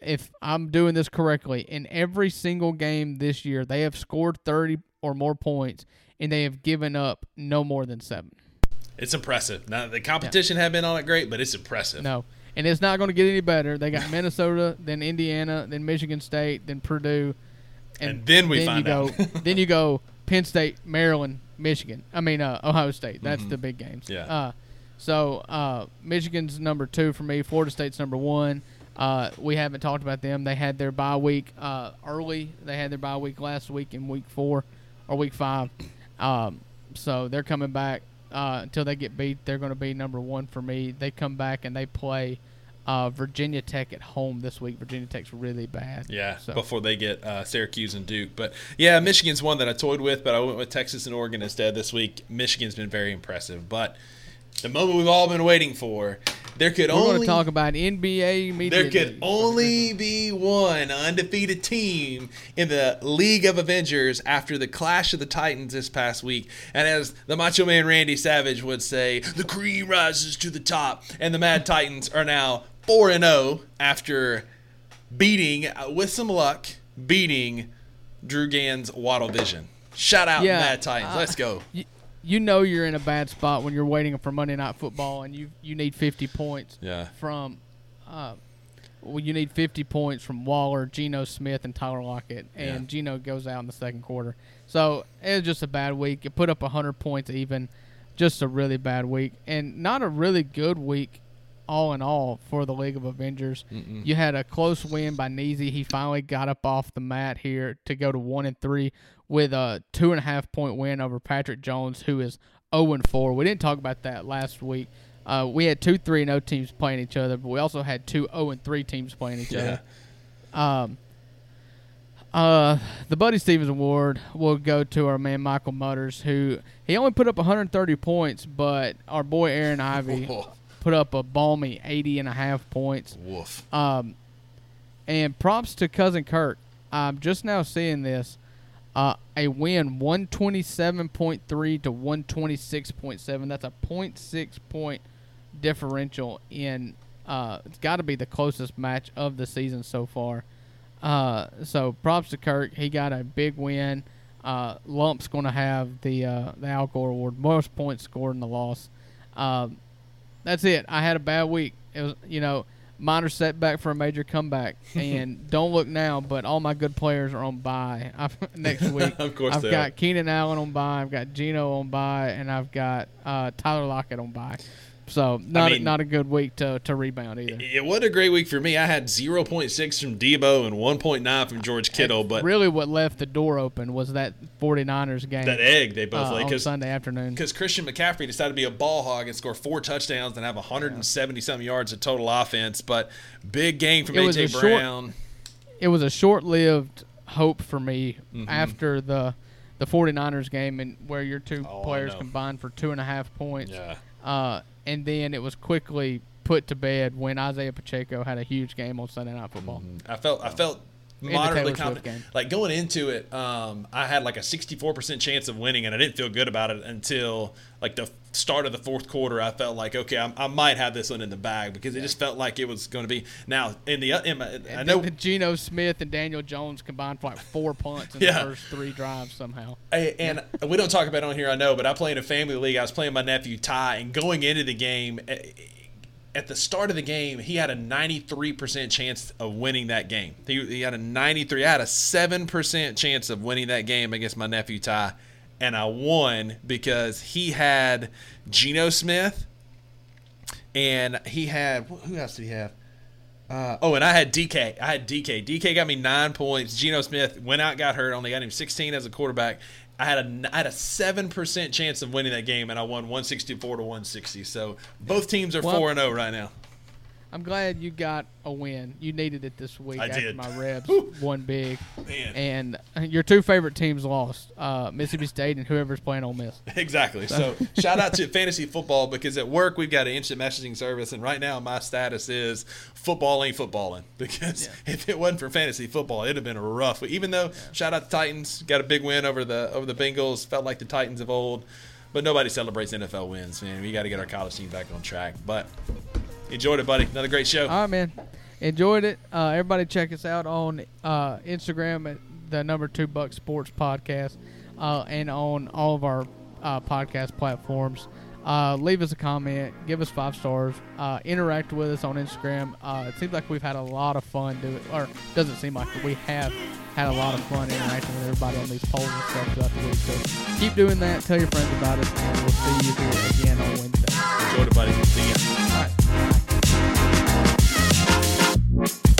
if I'm doing this correctly, in every single game this year, they have scored 30 or more points and they have given up no more than seven. It's impressive. Now the competition had been on it great, but it's impressive. No. And it's not going to get any better. They got Minnesota, then Indiana, then Michigan State, then Purdue. And then we then find you out. go, then you go Penn State, Maryland, Michigan. I mean uh, Ohio State. That's the big games. Mm-hmm. Yeah. Uh, so uh, Michigan's number two for me. Florida State's number one. Uh, we haven't talked about them. They had their bye week uh, early. They had their bye week last week in week four or week five. Um, so they're coming back uh, until they get beat. They're going to be number one for me. They come back and they play uh, Virginia Tech at home this week. Virginia Tech's really bad. Yeah, So before they get uh, Syracuse and Duke. But yeah, Michigan's one that I toyed with, but I went with Texas and Oregon instead this week. Michigan's been very impressive. But the moment we've all been waiting for, there could we're only to talk about NBA media. there could days. only be one undefeated team in the League of Avengers after the clash of the Titans this past week. And as the Macho Man Randy Savage would say, the cream rises to the top. And the Mad Titans are now 4 and 0 after beating, uh, with some luck, beating Drew Gann's Waddle Vision. Shout out Yeah, Mad Titans. uh, Let's go. you, you know you're in a bad spot when you're waiting for Monday Night Football and you you need 50 points Yeah. from. Uh, well, you need 50 points from Waller, Geno Smith, and Tyler Lockett, and Yeah. Geno goes out in the second quarter. So it was just a bad week. You put up 100 points even, just a really bad week, and not a really good week, all in all, for the League of Avengers. You had a close win by Neasy. He finally got up off the mat here to go to one and three with a two and a half point win over Patrick Jones, who is 0 and four. We didn't talk about that last week. Uh, we had two three and O teams playing each other, but we also had two 0 and three teams playing each Yeah. other. Um, uh, the Buddy Stevens Award will go to our man Michael Mutters, who he only put up 130 points, but our boy Aaron Ivy put up a balmy 80 and a half points. Woof. Um, and props to cousin Kirk. I'm just now seeing this. Uh, a win 127.3 to 126.7. That's a 0.6 point differential in. Uh, it's got to be the closest match of the season so far. Uh, so props to Kirk. He got a big win. Uh, Lump's going to have the uh, the Al Gore Award, most points scored in the loss. Um, that's it. I had a bad week. It was, you know, minor setback for a major comeback. And don't look now, but all my good players are on bye I've, next week. Of course I've got are. Keenan Allen on bye. I've got Geno on bye, and I've got uh, Tyler Lockett on bye. So not mean- a, not a good week to, to rebound either. It wasn't a great week for me. I had 0.6 from Deebo and 1.9 from George Kittle, but really, what left the door open was that 49ers game that egg they both uh, laid on Sunday afternoon. because Christian McCaffrey decided to be a ball hog and score four touchdowns and have 170 something yards of total offense. But big game from It AJ a short- Brown. it was a short-lived hope for me Mm-hmm. after the the 49ers game and where your two Oh, players combined for two and a half points. Yeah. Uh, and then it was quickly put to bed when Isaiah Pacheco had a huge game on Sunday Night Football. I felt I felt moderately confident. Like going into it, um, I had like a 64% chance of winning, and I didn't feel good about it until like the start of the fourth quarter. I felt like okay, I, I might have this one in the bag because it just felt like it was going to be. Now in the in my, I And know then Geno Smith and Daniel Jones combined for like four punts in Yeah. the first three drives somehow. I- and we don't talk about it on here, I know, but I play in a family league. I was playing my nephew Ty, and going into the game, eh, at the start of the game, he had a 93% chance of winning that game. He, he had a 93, I had a 7% chance of winning that game against my nephew Ty, and I won because he had Geno Smith, and he had, who else did he have? Uh, oh, and I had DK. I had DK. DK got me nine points. Geno Smith went out, got hurt, only got him 16 as a quarterback. I had a I had a seven percent chance of winning that game, and I won 164 to 160. So both teams are four and zero right now. I'm glad you got a win. You needed it this week I after did. my Rebs won big. Man. And your two favorite teams lost, uh, Mississippi State and whoever's playing Ole Miss. Exactly. So shout out to fantasy football because at work we've got an instant messaging service, and right now my status is football ain't footballing because if it wasn't for fantasy football, it'd have been a rough. Even though shout out to Titans, got a big win over the over the Bengals, felt like the Titans of old, but nobody celebrates NFL wins. Man, we got to get our college team back on track. But enjoyed it, buddy. Another great show. All right, man. Enjoyed it. Uh, everybody, check us out on uh, Instagram at the number two Buck Sports Podcast, uh, and on all of our uh, podcast platforms. Uh, leave us a comment, give us five stars, uh, interact with us on Instagram. Uh, it seems like we've had a lot of fun doing, or doesn't seem like we have had a lot of fun interacting with everybody on these polls and stuff throughout the week. So keep doing that. Tell your friends about it, and we'll see you here again on Wednesday. Enjoy it, buddy. See ya. All right. Thank you.